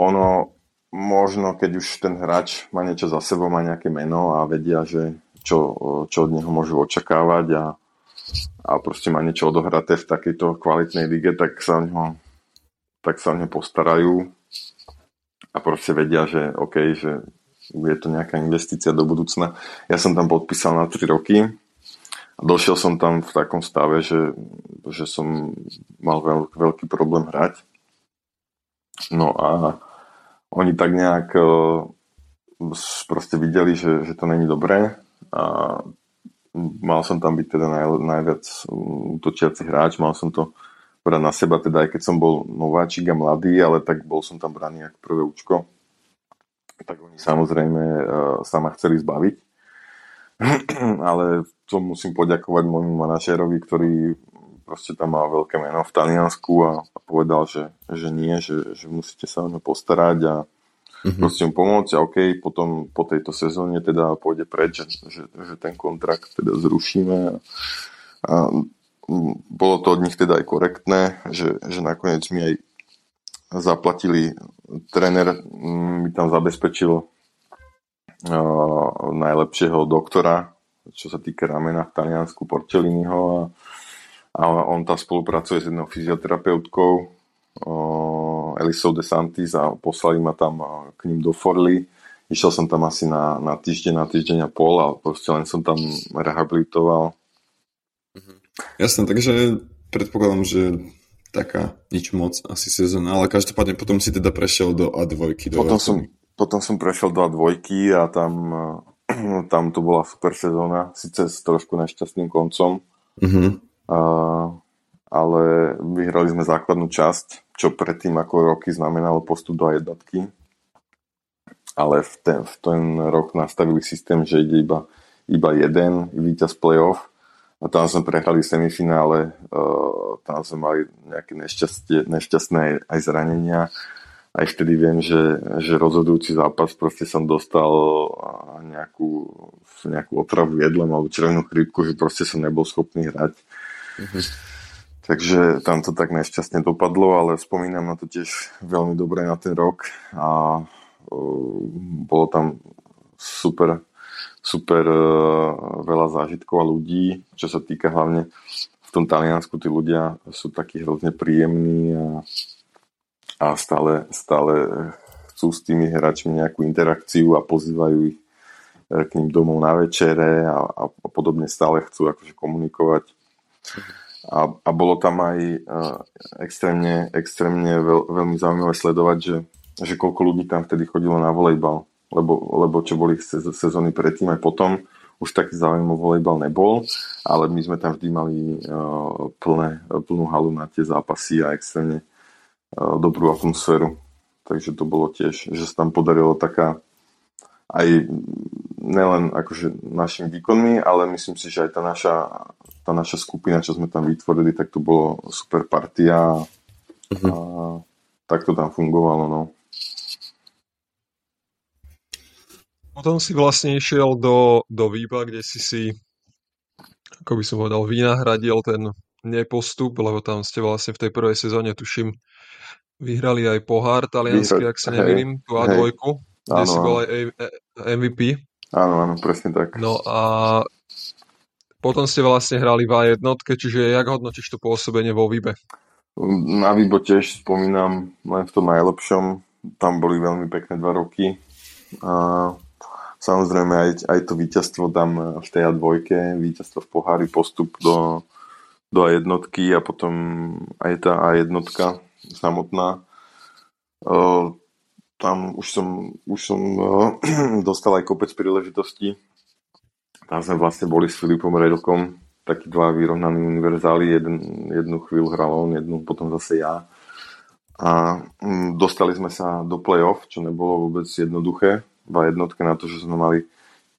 Ono možno, keď už ten hráč má niečo za sebou, má nejaké meno a vedia, že čo, čo od neho môžu očakávať a, a proste má niečo odohraté v takejto kvalitnej lige, tak sa o neho, tak sa o neho postarajú a proste vedia, že OK, že je to nejaká investícia do budúcna. Ja som tam podpísal na 3 roky došiel som tam v takom stave, že, že som mal veľk, veľký problém hrať. No a oni tak nejak proste videli, že, že to není dobré a mal som tam byť teda naj, najviac útočiaci hráč, mal som to brať na seba, teda aj keď som bol nováčik a mladý, ale tak bol som tam braný ako prvé účko. Tak oni samozrejme uh, sa ma chceli zbaviť. ale to musím poďakovať môjmu manažérovi, ktorý proste tam má veľké meno v Taliansku a, a povedal, že, že nie, že, že musíte sa o ňo postarať a mm-hmm. proste mu pomôcť a OK, potom po tejto sezóne teda pôjde preč, že, že, že ten kontrakt teda zrušíme a, a bolo to od nich teda aj korektné, že, že nakoniec mi aj zaplatili, tréner mi tam zabezpečil najlepšieho doktora, čo sa týka ramena v Taliansku, Porcelliniho a, a on tam spolupracuje s jednou fyzioterapeutkou, Elisou de Santis a poslali ma tam k ním do Forli. Išiel som tam asi na, na týždeň, na týždeň a pol a proste len som tam rehabilitoval. Mhm. Jasné, takže predpokladám, že taká nič moc asi sezóna, ale každopádne potom si teda prešiel do A2. Do potom, som, potom som prešiel do A2 a tam, tam to bola super sezóna, síce s trošku nešťastným koncom. Uh-huh. A, ale vyhrali sme základnú časť, čo predtým ako roky znamenalo postup do jednotky. Ale v ten, v ten rok nastavili systém, že ide iba, iba jeden víťaz playoff a tam sme prehrali semifinále, uh, tam sme mali nejaké nešťastné aj zranenia. Aj vtedy viem, že, že rozhodujúci zápas proste som dostal nejakú, nejakú otravu jedlom alebo červenú chrípku, že proste som nebol schopný hrať. Mm-hmm. Takže tam to tak nešťastne dopadlo, ale spomínam na to tiež veľmi dobre na ten rok a uh, bolo tam super, super uh, veľa zážitkov a ľudí, čo sa týka hlavne v tom Taliansku, tí ľudia sú takí hrozne príjemní a, a stále, stále chcú s tými hráčmi nejakú interakciu a pozývajú ich e, k ním domov na večere a, a podobne stále chcú akože komunikovať. A, a bolo tam aj uh, extrémne, extrémne veľ, veľmi zaujímavé sledovať, že, že koľko ľudí tam vtedy chodilo na volejbal. Lebo, lebo čo boli sezóny predtým aj potom, už taký o volejbal nebol, ale my sme tam vždy mali uh, plné, plnú halu na tie zápasy a extrémne dobrú atmosféru. Takže to bolo tiež, že sa tam podarilo taká aj nelen akože našimi výkonmi, ale myslím si, že aj tá naša, tá naša skupina, čo sme tam vytvorili, tak to bolo super partia uh-huh. a tak to tam fungovalo. No. Potom si vlastne išiel do, do Výba, kde si si, ako by som povedal, vynahradil ten nepostup, lebo tam ste vlastne v tej prvej sezóne, tuším, vyhrali aj pohár taliansky, ak sa nemýlim, tú A2, kde si bol aj MVP. Áno, áno, presne tak. No a potom ste vlastne hrali v A1, čiže jak hodnotíš to pôsobenie vo Výbe? Na Výbo tiež spomínam len v tom najlepšom. Tam boli veľmi pekné dva roky. A Samozrejme aj, aj to víťazstvo tam v tej A2, víťazstvo v pohári, postup do, do A1 a potom aj tá A1 samotná. Tam už som, už som dostal aj kopec príležitostí. Tam sme vlastne boli s Filipom Redlkom, takí dva vyrovnaní univerzáli, jeden, jednu chvíľu hral on, jednu potom zase ja. A um, dostali sme sa do play-off, čo nebolo vôbec jednoduché v jednotke na to, že sme mali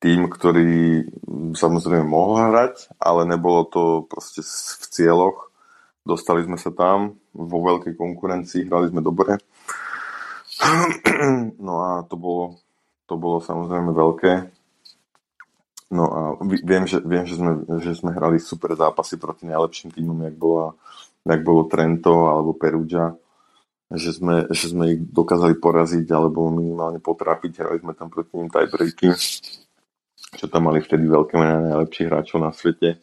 tým, ktorý samozrejme mohol hrať, ale nebolo to proste v cieľoch. Dostali sme sa tam vo veľkej konkurencii, hrali sme dobre. No a to bolo, to bolo samozrejme veľké. No a viem, že, viem že, sme, že sme hrali super zápasy proti najlepším týmom, jak, bola, jak bolo Trento alebo Perugia že sme, že sme ich dokázali poraziť alebo minimálne potrápiť. Hrali sme tam proti ním tiebreaky, čo tam mali vtedy veľké mená najlepších hráčov na svete.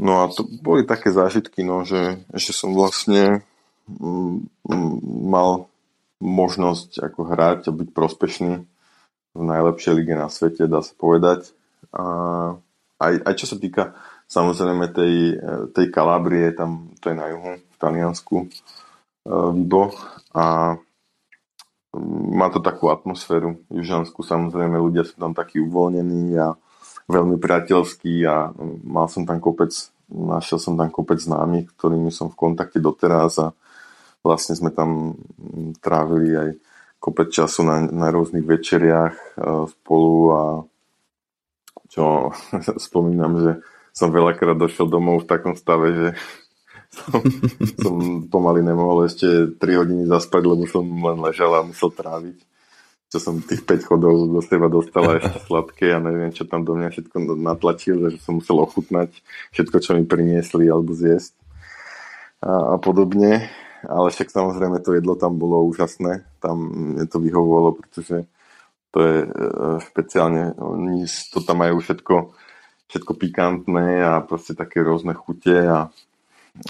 No a to boli také zážitky, no, že, že som vlastne mm, mal možnosť ako hrať a byť prospešný v najlepšej lige na svete, dá sa povedať. A aj, aj čo sa týka samozrejme tej, tej Kalabrie, tam to je na juhu v Taliansku, Vibo a má to takú atmosféru južanskú, samozrejme ľudia sú tam takí uvoľnení a veľmi priateľskí a mal som tam kopec, našiel som tam kopec známych, ktorými som v kontakte doteraz a vlastne sme tam trávili aj kopec času na, na rôznych večeriach e, spolu a čo spomínam, že som veľakrát došiel domov v takom stave, že som, som pomaly nemohol ešte 3 hodiny zaspať, lebo som len ležal a musel tráviť. Čo som tých 5 chodov do seba dostala ešte sladké a neviem, čo tam do mňa všetko natlačil, že som musel ochutnať všetko, čo mi priniesli alebo zjesť a, a podobne. Ale však samozrejme to jedlo tam bolo úžasné. Tam mne to vyhovovalo, pretože to je e, špeciálne, oni to tam majú všetko, všetko pikantné a proste také rôzne chute a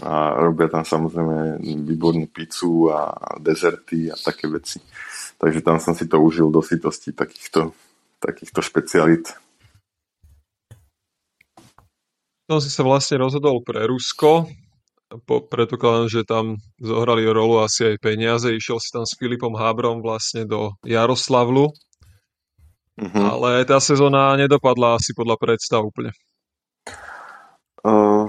a robia tam samozrejme výbornú pizzu a dezerty a také veci. Takže tam som si to užil do sitosti takýchto, takýchto špecialit. Tom si sa vlastne rozhodol pre Rusko. Po, predpokladám, že tam zohrali rolu asi aj peniaze. Išiel si tam s Filipom Hábrom vlastne do Jaroslavlu. Uh-huh. Ale tá sezóna nedopadla asi podľa predstav úplne. Uh,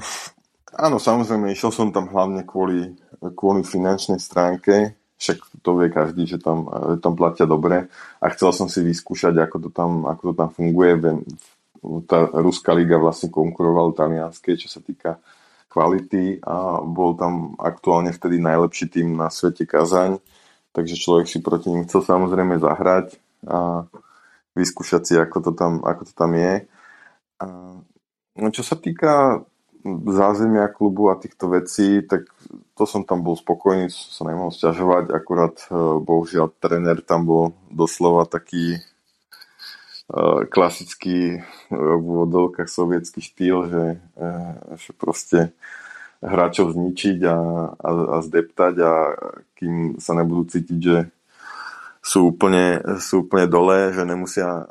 Áno, samozrejme, išiel som tam hlavne kvôli, kvôli finančnej stránke, však to vie každý, že tam, tam platia dobre a chcel som si vyskúšať, ako to tam, ako to tam funguje. Tá Ruská liga vlastne konkurovala talianskej, čo sa týka kvality a bol tam aktuálne vtedy najlepší tým na svete Kazaň, takže človek si proti ním chcel samozrejme zahrať a vyskúšať si, ako to tam, ako to tam je. A, no, čo sa týka zázemia klubu a týchto vecí, tak to som tam bol spokojný, som sa nemohol sťažovať, akurát e, bohužiaľ tréner tam bol doslova taký e, klasický e, v vodovkách sovietský štýl, že, že proste hráčov zničiť a, a, a zdeptať a kým sa nebudú cítiť, že sú úplne, sú úplne dole, že nemusia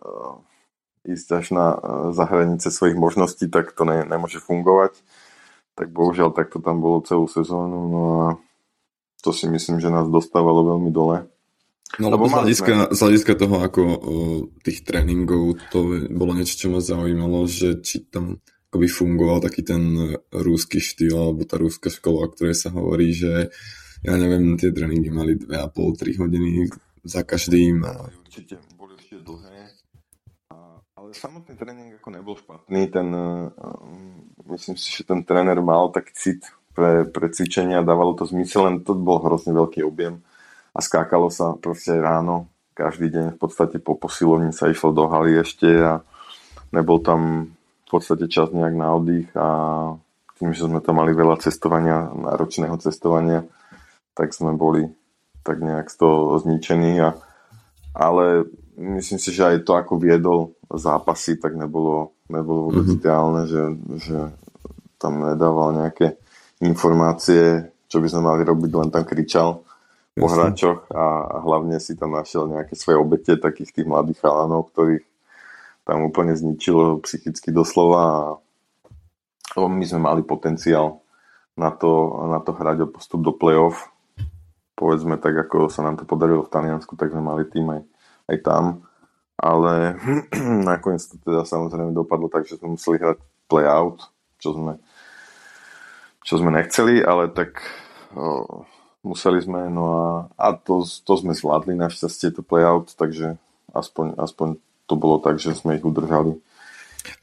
ísť až na e, zahranice svojich možností, tak to ne, nemôže fungovať. Tak bohužiaľ takto tam bolo celú sezónu, no a to si myslím, že nás dostávalo veľmi dole. No lebo z hľadiska, z hľadiska toho, ako o, tých tréningov, to bolo niečo, čo ma zaujímalo, že či tam akoby fungoval taký ten rúsky štýl, alebo tá rúska škola, o ktorej sa hovorí, že ja neviem, tie tréningy mali 2,5-3 hodiny za každým. A... Určite, boli určite dlhé. Ale samotný tréning ako nebol špatný, ten, uh, myslím si, že ten tréner mal taký cit pre, pre cvičenia, dávalo to zmysel, len to bol hrozne veľký objem a skákalo sa proste ráno, každý deň v podstate po posilovni sa išlo do haly ešte a nebol tam v podstate čas nejak na oddych a tým, že sme tam mali veľa cestovania, náročného cestovania, tak sme boli tak nejak z toho zničení a, ale myslím si, že aj to, ako viedol zápasy, tak nebolo, nebolo vôbec mm-hmm. ideálne, že, že tam nedával nejaké informácie, čo by sme mali robiť, len tam kričal po hráčoch a, a hlavne si tam našiel nejaké svoje obete, takých tých mladých chalanov, ktorých tam úplne zničilo psychicky doslova a my sme mali potenciál na to, na to hrať o postup do play-off. Povedzme tak, ako sa nám to podarilo v Taliansku, tak sme mali tým aj, aj tam. Ale nakoniec to teda samozrejme dopadlo tak, že sme museli hrať play-out, čo sme, čo sme nechceli, ale tak o, museli sme, no a, a to, to sme zvládli našťastie to playout, takže aspoň, aspoň to bolo tak, že sme ich udržali.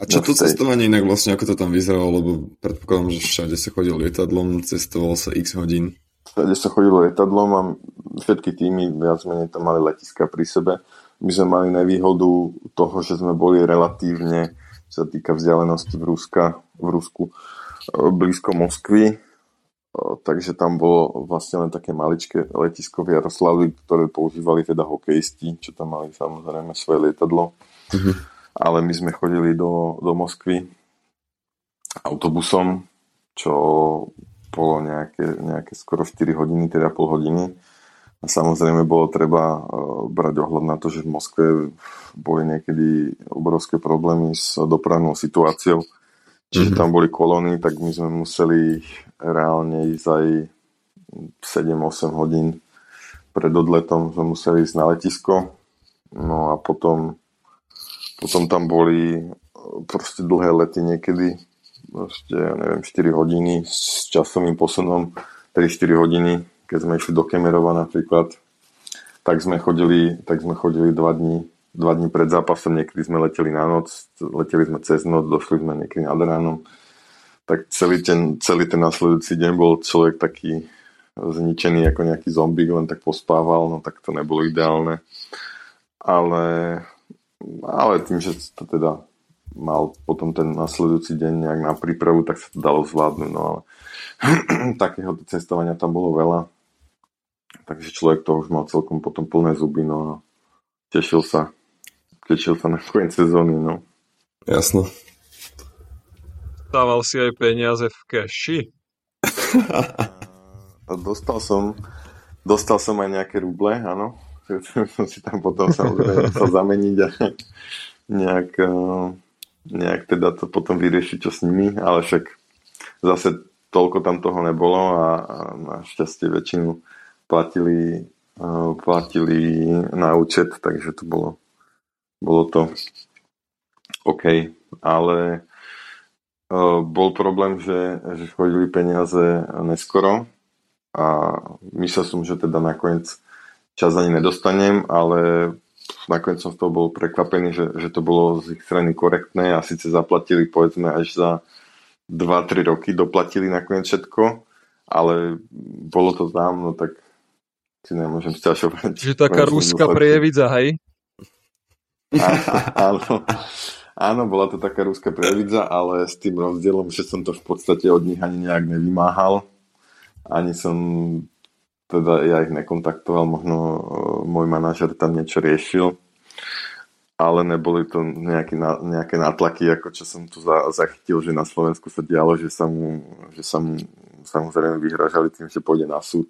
A čo to cestovanie inak vlastne, ako to tam vyzeralo, lebo predpokladám, že všade sa chodil lietadlom, cestoval sa x hodín. Všade sa chodilo lietadlom a všetky týmy viac menej tam mali letiska pri sebe. My sme mali nevýhodu toho, že sme boli relatívne, čo sa týka vzdialenosti v, Ruska, v Rusku, blízko Moskvy, takže tam bolo vlastne len také maličké letisko v Jaroslavy, ktoré používali teda hokejisti, čo tam mali samozrejme svoje lietadlo. Uh-huh. Ale my sme chodili do, do Moskvy autobusom, čo bolo nejaké, nejaké skoro 4 hodiny, teda pol hodiny. A samozrejme bolo treba uh, brať ohľad na to, že v Moskve boli niekedy obrovské problémy s dopravnou situáciou Čiže mm-hmm. tam boli kolóny, tak my sme museli reálne ísť aj 7-8 hodín pred odletom sme museli ísť na letisko. No a potom, potom tam boli proste dlhé lety niekedy, proste, ja neviem, 4 hodiny s časovým posunom, 3-4 hodiny, keď sme išli do Kemerova napríklad, tak sme chodili, tak sme chodili 2 dní dva dní pred zápasom, niekedy sme leteli na noc, leteli sme cez noc, došli sme niekedy nad ránom. Tak celý ten, celý ten nasledujúci deň bol človek taký zničený ako nejaký zombík, len tak pospával, no tak to nebolo ideálne. Ale, ale tým, že to teda mal potom ten nasledujúci deň nejak na prípravu, tak sa to dalo zvládnuť, no ale takého cestovania tam bolo veľa. Takže človek to už mal celkom potom plné zuby, no a tešil sa tešil sa na koniec sezóny, no. Jasno. Dával si aj peniaze v keši? dostal som, dostal som aj nejaké ruble, áno. som si tam potom samozrejme musel zameniť a nejak, eh, nejak teda to potom vyriešiť, čo s nimi, ale však zase toľko tam toho nebolo a, a našťastie väčšinu platili, eh, platili na účet, takže to bolo bolo to OK, ale uh, bol problém, že, že chodili peniaze neskoro a myslel som, že teda nakoniec čas ani nedostanem, ale nakoniec som z toho bol prekvapený, že, že to bolo z ich strany korektné a síce zaplatili povedzme až za 2-3 roky, doplatili nakoniec všetko, ale bolo to tam, no tak si nemôžem sťažovať. Že taká rúska prievidza, hej? áno, áno, bola to taká rúska previdza, ale s tým rozdielom, že som to v podstate od nich ani nejak nevymáhal. Ani som, teda ja ich nekontaktoval, možno e, môj manažer tam niečo riešil, ale neboli to nejaké, nejaké nátlaky, ako čo som tu zachytil, že na Slovensku sa dialo, že sa mu, že sa mu samozrejme vyhražali tým, že pôjde na súd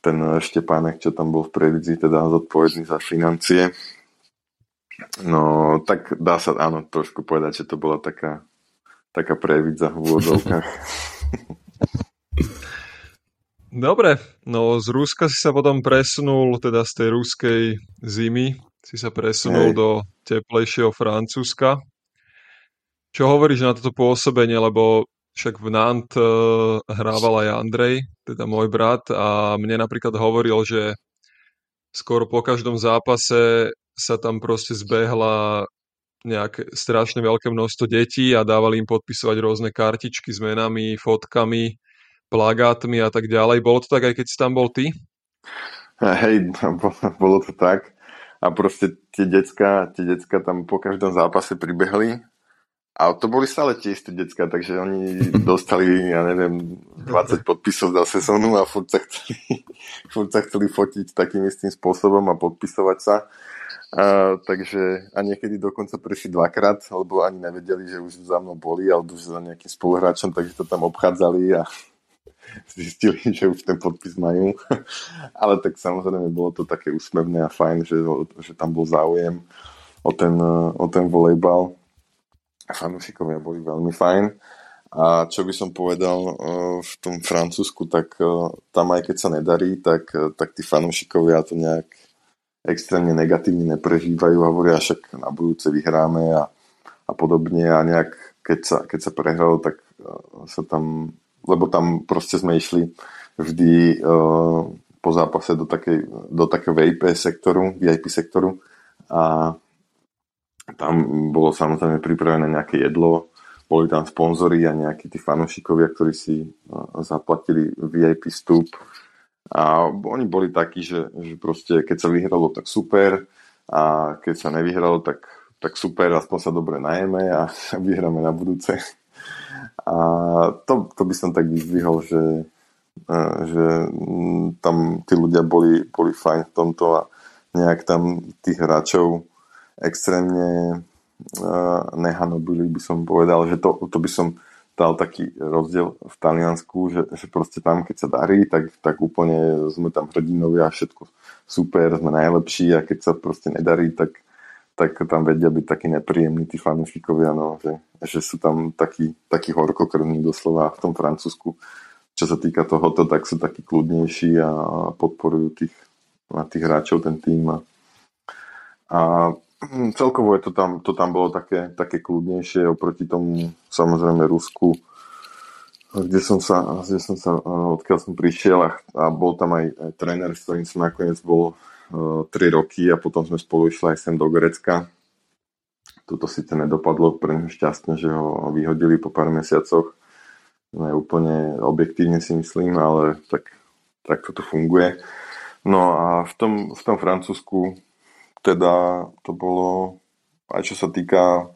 ten Štepánek, čo tam bol v previdzi, teda zodpovedný za financie No, tak dá sa, áno, trošku povedať, že to bola taká, taká previdza v úvodovkách. Dobre, no z Ruska si sa potom presunul, teda z tej ruskej zimy, si sa presunul Hej. do teplejšieho Francúzska. Čo hovoríš na toto pôsobenie, lebo však v Nant uh, hrával aj Andrej, teda môj brat a mne napríklad hovoril, že skoro po každom zápase sa tam proste zbehla nejaké strašne veľké množstvo detí a dávali im podpisovať rôzne kartičky s menami, fotkami, plagátmi a tak ďalej. Bolo to tak aj keď si tam bol ty? Hej, bolo to tak. A proste tie decka, tie decka tam po každom zápase pribehli a to boli stále tie isté decka, takže oni dostali, ja neviem, 20 podpisov za sezónu a furt sa chceli, furt sa chceli fotiť takým istým spôsobom a podpisovať sa. A, takže a niekedy dokonca prišli dvakrát, lebo ani nevedeli, že už za mnou boli, alebo že za nejakým spoluhráčom, takže to tam obchádzali a zistili, že už ten podpis majú. Ale tak samozrejme bolo to také úsmevné a fajn, že, že tam bol záujem o ten, o ten volejbal. Fanúšikovia boli veľmi fajn. A čo by som povedal eh, v tom Francúzsku, tak eh, tam aj keď sa nedarí, tak, eh, tak tí fanúšikovia to nejak extrémne negatívne neprežívajú a hovoria, však na budúce vyhráme a, a podobne a nejak keď sa, keď sa prehralo, tak sa tam lebo tam proste sme išli vždy po zápase do, takej, do VIP sektoru, VIP sektoru a tam bolo samozrejme pripravené nejaké jedlo, boli tam sponzori a nejakí tí fanúšikovia, ktorí si uh, zaplatili VIP vstup a oni boli takí, že, že proste keď sa vyhralo, tak super a keď sa nevyhralo, tak, tak super, aspoň sa dobre najeme a vyhráme na budúce. A to, to by som tak vyzvihol, že, že mm, tam tí ľudia boli, boli fajn v tomto a nejak tam tých hráčov extrémne nehanobili, by som povedal, že to, to by som dal taký rozdiel v Taliansku, že, že proste tam, keď sa darí, tak, tak úplne sme tam hrdinovia, všetko super, sme najlepší a keď sa proste nedarí, tak, tak tam vedia byť takí nepríjemní tí fanúšikovia, no, že, že sú tam takí, takí horkokrvní doslova v tom Francúzsku. Čo sa týka tohoto, tak sú takí kľudnejší a podporujú tých, a tých hráčov, ten tým. A, a celkovo je to tam, to tam bolo také, také kľudnejšie oproti tomu samozrejme Rusku, kde som sa, kde som sa odkiaľ som prišiel a, a bol tam aj, aj tréner, s ktorým som nakoniec bol 3 roky a potom sme spolu išli aj sem do Grecka. Toto síce nedopadlo pre mňa šťastne, že ho vyhodili po pár mesiacoch. Ne úplne objektívne si myslím, ale tak, tak toto funguje. No a v tom, v tom Francúzsku teda to bolo, aj čo sa týka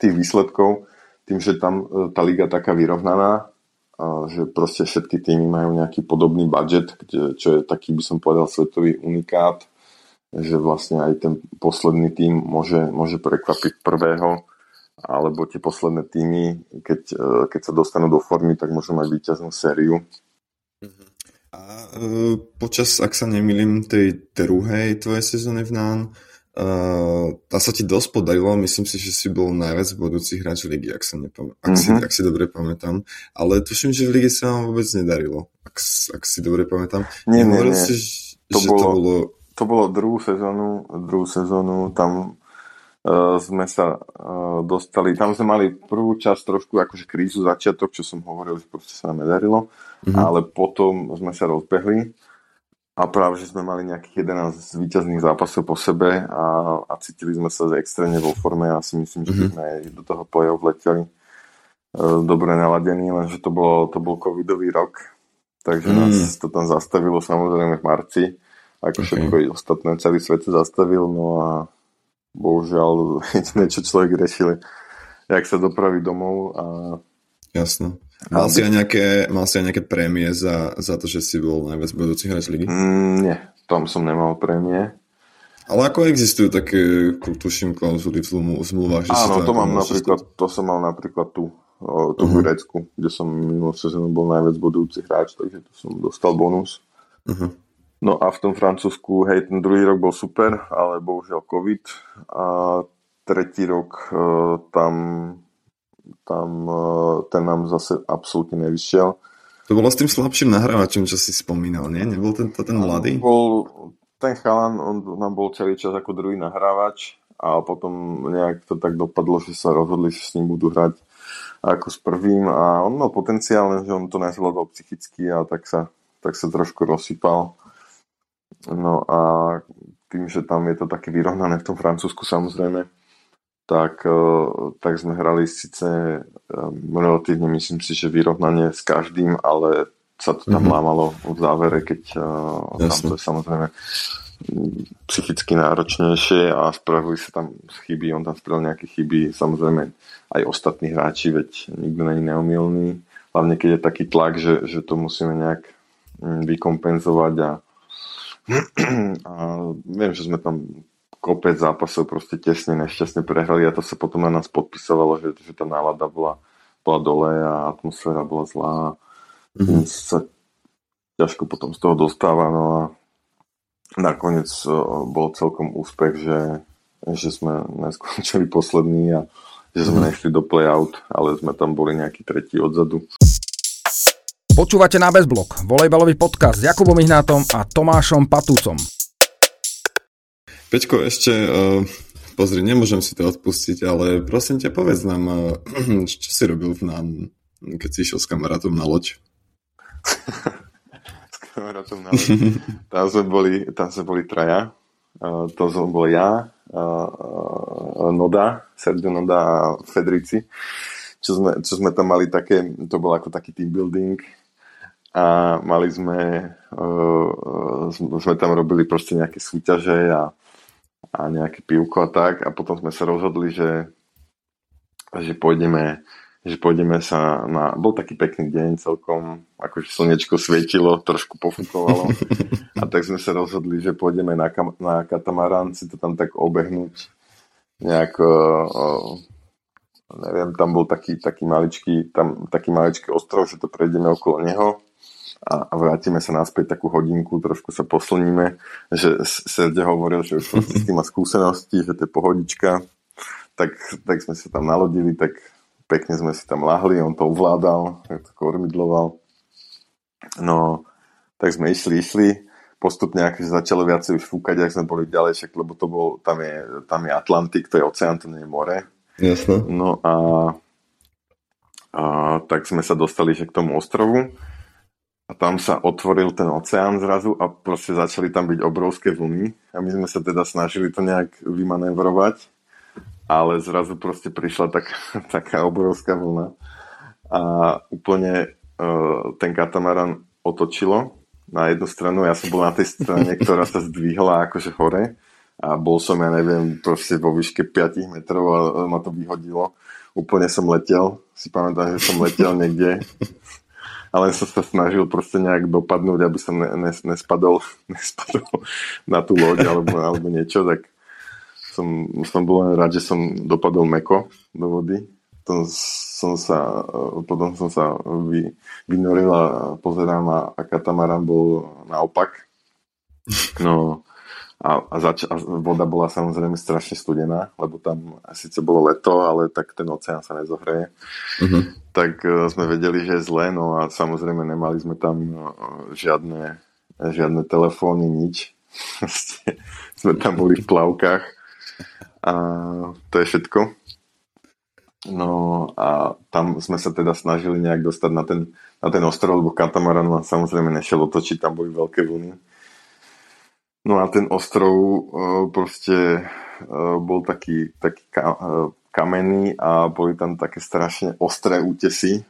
tých výsledkov, tým, že tam e, tá liga taká vyrovnaná, že proste všetky týmy majú nejaký podobný budget, čo je taký, by som povedal, svetový unikát, že vlastne aj ten posledný tým môže, môže prekvapiť prvého, alebo tie posledné týmy, keď, e, keď sa dostanú do formy, tak môžu mať víťaznú sériu. A e, počas, ak sa nemýlim, tej druhej tvojej sezóny v NAN, Uh, tá sa ti dosť podarilo, myslím si, že si bol najviac budúci hráč ligy, ak, sa nepam- ak, mm-hmm. si, mhm. ak si dobre pamätám. Ale tuším, že v lige sa vám vôbec nedarilo, ak, ak si dobre pamätám. Nie, nie, nie. Si, to, že bolo, to bolo... To bolo druhú sezónu, druhú sezónu, tam uh, sme sa uh, dostali, tam sme mali prvú časť trošku akože krízu, začiatok, čo som hovoril, že proste sa nám nedarilo, mm-hmm. ale potom sme sa rozbehli a práve, že sme mali nejakých 11 víťazných zápasov po sebe a, a cítili sme sa extrémne vo forme a si myslím, že mm-hmm. sme aj do toho play-off leteli e, dobre naladení, lenže to, bolo, to bol covidový rok, takže mm. nás to tam zastavilo samozrejme v marci, ako okay. všetko ostatné, celý svet sa zastavil, no a bohužiaľ jediné, čo človek riešil, jak sa dopraví domov a Jasno. Mal si, aj nejaké, mal si aj nejaké prémie za, za to, že si bol najviac budúci hráč ligy? Mm, nie, tam som nemal prémie. Ale ako existujú také, tuším, klauzuly v zmluvách? Že Áno, to, mám napríklad, to som mal napríklad tu, tu uh-huh. v Grécku, kde som minulú sezónu bol najviac budúci hráč, takže to som dostal bonus. Uh-huh. No a v tom Francúzsku, hej, ten druhý rok bol super, ale bohužiaľ COVID a tretí rok uh, tam tam e, ten nám zase absolútne nevyšiel. To bolo s tým slabším nahrávačom, čo si spomínal, nie? Nebol ten, to ten mladý? Bol, ten chalan, on nám bol celý čas ako druhý nahrávač a potom nejak to tak dopadlo, že sa rozhodli, že s ním budú hrať ako s prvým a on mal potenciál, že on to nezvládol psychicky a tak sa, tak sa trošku rozsypal. No a tým, že tam je to také vyrovnané v tom Francúzsku samozrejme, tak, e, tak sme hrali síce e, relatívne, myslím si, že vyrovnanie s každým, ale sa to tam mm-hmm. lámalo v závere, keď uh, tam to je samozrejme psychicky náročnejšie a spravili sa tam chyby, on tam spravil nejaké chyby, samozrejme aj ostatní hráči, veď nikto není neomilný, hlavne keď je taký tlak, že, že to musíme nejak mm, vykompenzovať a, a viem, že sme tam kopec zápasov proste tesne, nešťastne prehrali a to sa potom na nás podpisovalo, že, že tá nálada bola, bola dole a atmosféra bola zlá. Mm-hmm. sa ťažko potom z toho dostáva, no a nakoniec bol celkom úspech, že, že sme neskončili poslední a že sme mm-hmm. nešli do play-out, ale sme tam boli nejaký tretí odzadu. Počúvate na Bezblok, volejbalový podcast s Jakubom Ihnátom a Tomášom Patúcom. Peťko, ešte, uh, pozri, nemôžem si to odpustiť, ale prosím ťa, povedz nám, uh, čo si robil nám, keď si išiel s kamarátom na loď? s kamarátom na loď. tam sme boli, tam sme boli traja. Uh, to som bol ja, Noda, Sergio Noda a Fedrici. Čo sme, čo sme tam mali také, to bol ako taký team building, a mali sme, uh, sme tam robili proste nejaké súťaže a a nejaké pivko a tak a potom sme sa rozhodli, že, že pôjdeme že pôjdeme sa na... Bol taký pekný deň celkom, akože slnečko svietilo, trošku pofúkovalo. A tak sme sa rozhodli, že pôjdeme na, kam, na katamarán si to tam tak obehnúť. Nejak, uh, neviem, tam bol taký, taký maličký, tam, taký maličký ostrov, že to prejdeme okolo neho a, a vrátime sa naspäť takú hodinku, trošku sa poslníme, že Serde hovoril, že už s tým má skúsenosti, že to je pohodička, tak, tak sme sa tam nalodili, tak pekne sme si tam lahli, on to ovládal, tak to kormidloval. No, tak sme išli, išli, postupne akože začalo viacej už fúkať, ak sme boli ďalej, však, lebo to bol, tam je, tam je Atlantik, to je oceán, to nie je more. Jasne. No a, a tak sme sa dostali že k tomu ostrovu a tam sa otvoril ten oceán zrazu a proste začali tam byť obrovské vlny. A my sme sa teda snažili to nejak vymanevrovať, ale zrazu proste prišla tak, taká obrovská vlna. A úplne uh, ten katamaran otočilo na jednu stranu, ja som bol na tej strane, ktorá sa zdvihla akože hore. A bol som, ja neviem, proste vo výške 5 metrov a ma to vyhodilo. Úplne som letel, si pamätám, že som letel niekde ale som sa snažil proste nejak dopadnúť, aby som ne, ne, nespadol, nespadol na tú loď alebo, alebo niečo, tak som, som bol len rád, že som dopadol meko do vody. Potom som sa, potom som sa vy, vynoril a pozerám a, a katamaran bol naopak. No, a, a, zač- a voda bola samozrejme strašne studená, lebo tam síce bolo leto, ale tak ten oceán sa nezohreje. Uh-huh. Tak uh, sme vedeli, že je zlé, no a samozrejme nemali sme tam uh, žiadne, žiadne telefóny, nič. sme tam boli v plavkách a to je všetko. No a tam sme sa teda snažili nejak dostať na ten, na ten ostrov, lebo katamaran samozrejme nešiel otočiť, tam boli veľké vlny No a ten ostrov uh, proste uh, bol taký, taký uh, kamenný a boli tam také strašne ostré útesy.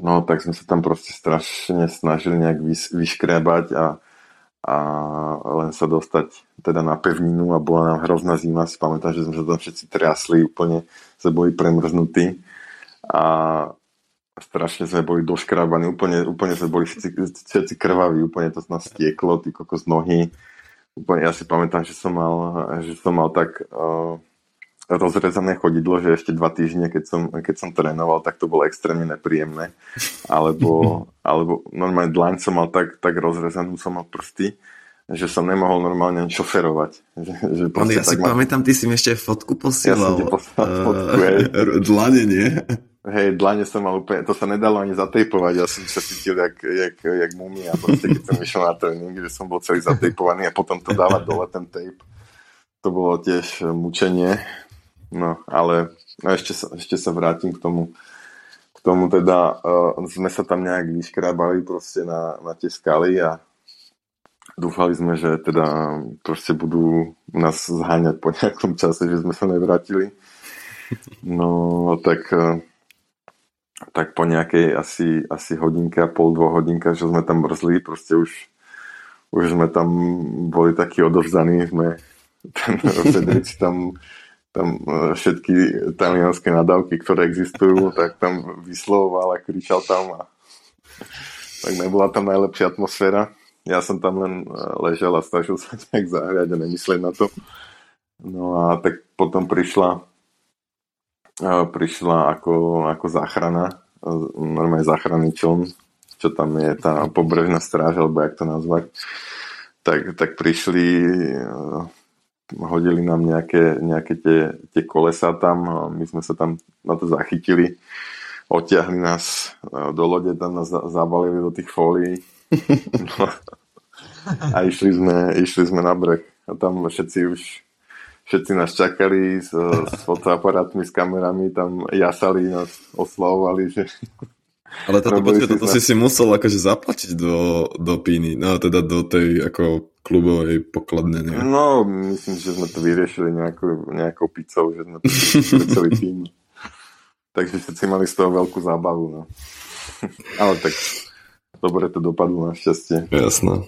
No tak sme sa tam proste strašne snažili nejak vyškrebať a, a len sa dostať teda na pevninu a bola nám hrozná zima. Si pamätám, že sme sa tam všetci triasli, úplne sa boli premrznutí. A strašne sme boli doškrábaní, úplne, úplne sme boli všetci, všetci krvaví, úplne to z nás stieklo, ty kokos nohy. Úplne, ja si pamätám, že som mal, že som mal tak uh, rozrezané chodidlo, že ešte dva týždne, keď som, keď som trénoval, tak to bolo extrémne nepríjemné. Alebo, alebo normálne dlaň som mal tak, tak rozrezanú, som mal prsty, že som nemohol normálne šoferovať. Že, že ja si ma... pamätám, ty si mi ešte fotku posielal. Ja som ti poslal uh, fotku, Dlane, nie? Hej, dlane som mal úplne, to sa nedalo ani zatejpovať, ja som sa cítil jak, jak, jak mumia, proste, keď som išiel na tréning, že som bol celý zatejpovaný a potom to dávať dole ten tape. To bolo tiež mučenie, no ale no, ešte, sa, ešte sa vrátim k tomu, k tomu teda, uh, sme sa tam nejak vyškrábali proste na, na tie skaly a dúfali sme, že teda proste budú nás zháňať po nejakom čase, že sme sa nevrátili. No tak uh, tak po nejakej asi, asi hodinke a pol, dvoch hodinka, že sme tam mrzli, proste už, už sme tam boli takí odovzdaní, sme ten Fedrici tam, tam e, všetky talianské nadávky, ktoré existujú, tak tam vyslovoval a kričal tam a tak nebola tam najlepšia atmosféra. Ja som tam len e, ležal a snažil sa nejak zahrať a nemyslieť na to. No a tak potom prišla prišla ako, ako záchrana, normálne záchranný čln, čo tam je tá pobrežná stráž, alebo jak to nazvať, tak, tak prišli, hodili nám nejaké, nejaké tie, tie kolesa tam, my sme sa tam na to zachytili, odtiahli nás do lode, tam nás zabalili do tých fólií. A išli sme, išli sme na breh. A tam všetci už všetci nás čakali s, s fotoaparátmi, s kamerami, tam jasali, nás oslavovali, že... Ale toto, počkej, toto si si musel akože zaplatiť do, do píny, no teda do tej ako klubovej pokladne, nie? No, myslím, že sme to vyriešili nejakou, nejakou pizzou, že sme to celý tým. Takže všetci mali z toho veľkú zábavu, no. Ale tak dobre to dopadlo našťastie. Jasné.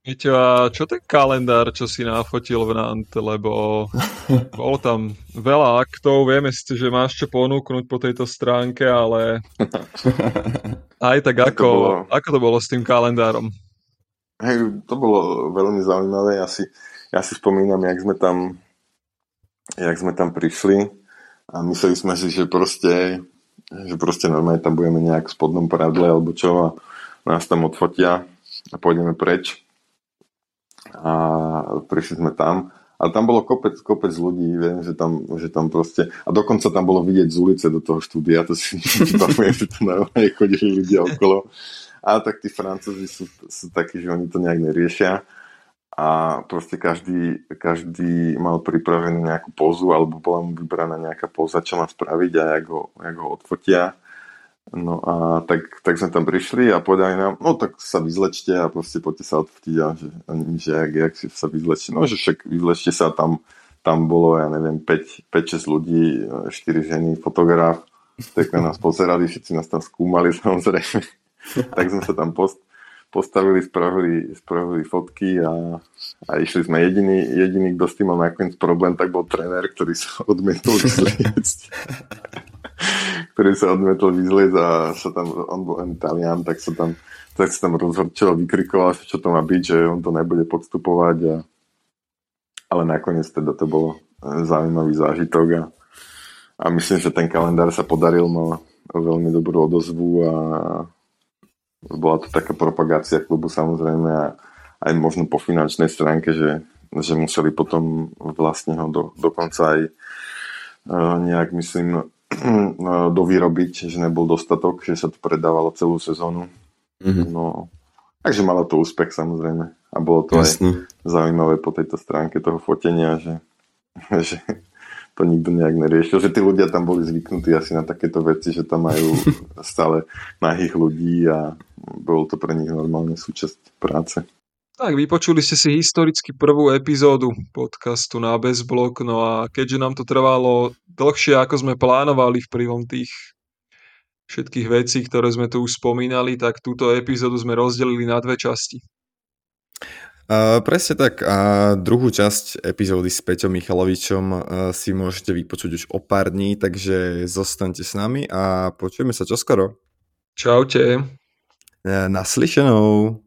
Peťo, a čo ten kalendár, čo si nafotil v Nant, lebo bolo tam veľa aktov, vieme si, že máš čo ponúknuť po tejto stránke, ale aj tak ako, to bolo... ako to bolo s tým kalendárom? Hej, to bolo veľmi zaujímavé, ja si, ja si spomínam, jak sme tam jak sme tam prišli a mysleli sme si, že proste že proste normálne tam budeme nejak v spodnom pradle alebo čo a nás tam odfotia a pôjdeme preč a prišli sme tam. A tam bolo kopec, kopec ľudí, viem, že tam, že tam proste, a dokonca tam bolo vidieť z ulice do toho štúdia, to si pamätám, že tam normálne chodili ľudia okolo. A tak tí francúzi sú, sú takí, že oni to nejak neriešia. A proste každý, každý mal pripravenú nejakú pozu alebo bola mu vybraná nejaká poza, čo má spraviť a jak ho, ho odfotia No a tak, tak sme tam prišli a povedali nám, no tak sa vyzlečte a proste poďte sa odfotiť a že, že jak, jak si sa vyzlečte. No že však vyzlečte sa tam, tam bolo, ja neviem, 5-6 ľudí, 4 ženy, fotograf, tak na nás pozerali, všetci nás tam skúmali samozrejme. tak sme sa tam post, postavili, spravili, spravili fotky a, a išli sme. Jediný, jediný, kto s tým mal nakoniec problém, tak bol tréner, ktorý sa odmietol vyzliecť ktorý sa odmetol vyzliec a sa tam, on bol Italian, tak sa tam, tak sa tam rozhorčilo, vykrikoval, čo to má byť, že on to nebude podstupovať. A, ale nakoniec teda to bolo zaujímavý zážitok a, a myslím, že ten kalendár sa podaril, mal veľmi dobrú odozvu a bola to taká propagácia klubu samozrejme a aj možno po finančnej stránke, že, že museli potom vlastne ho do, dokonca aj uh, nejak myslím dovyrobiť, že nebol dostatok, že sa to predávalo celú sezónu. Mm-hmm. No, takže malo to úspech samozrejme. A bolo to Jasne. aj zaujímavé po tejto stránke toho fotenia, že, že to nikto nejak neriešil, že tí ľudia tam boli zvyknutí asi na takéto veci, že tam majú stále nahých ľudí a bolo to pre nich normálne súčasť práce. Tak, vypočuli ste si historicky prvú epizódu podcastu na Bezblok, no a keďže nám to trvalo dlhšie, ako sme plánovali vplyvom tých všetkých vecí, ktoré sme tu už spomínali, tak túto epizódu sme rozdelili na dve časti. Uh, presne tak. A druhú časť epizódy s Peťom Michalovičom uh, si môžete vypočuť už o pár dní, takže zostaňte s nami a počujeme sa čoskoro. Čaute. Uh, naslyšenou.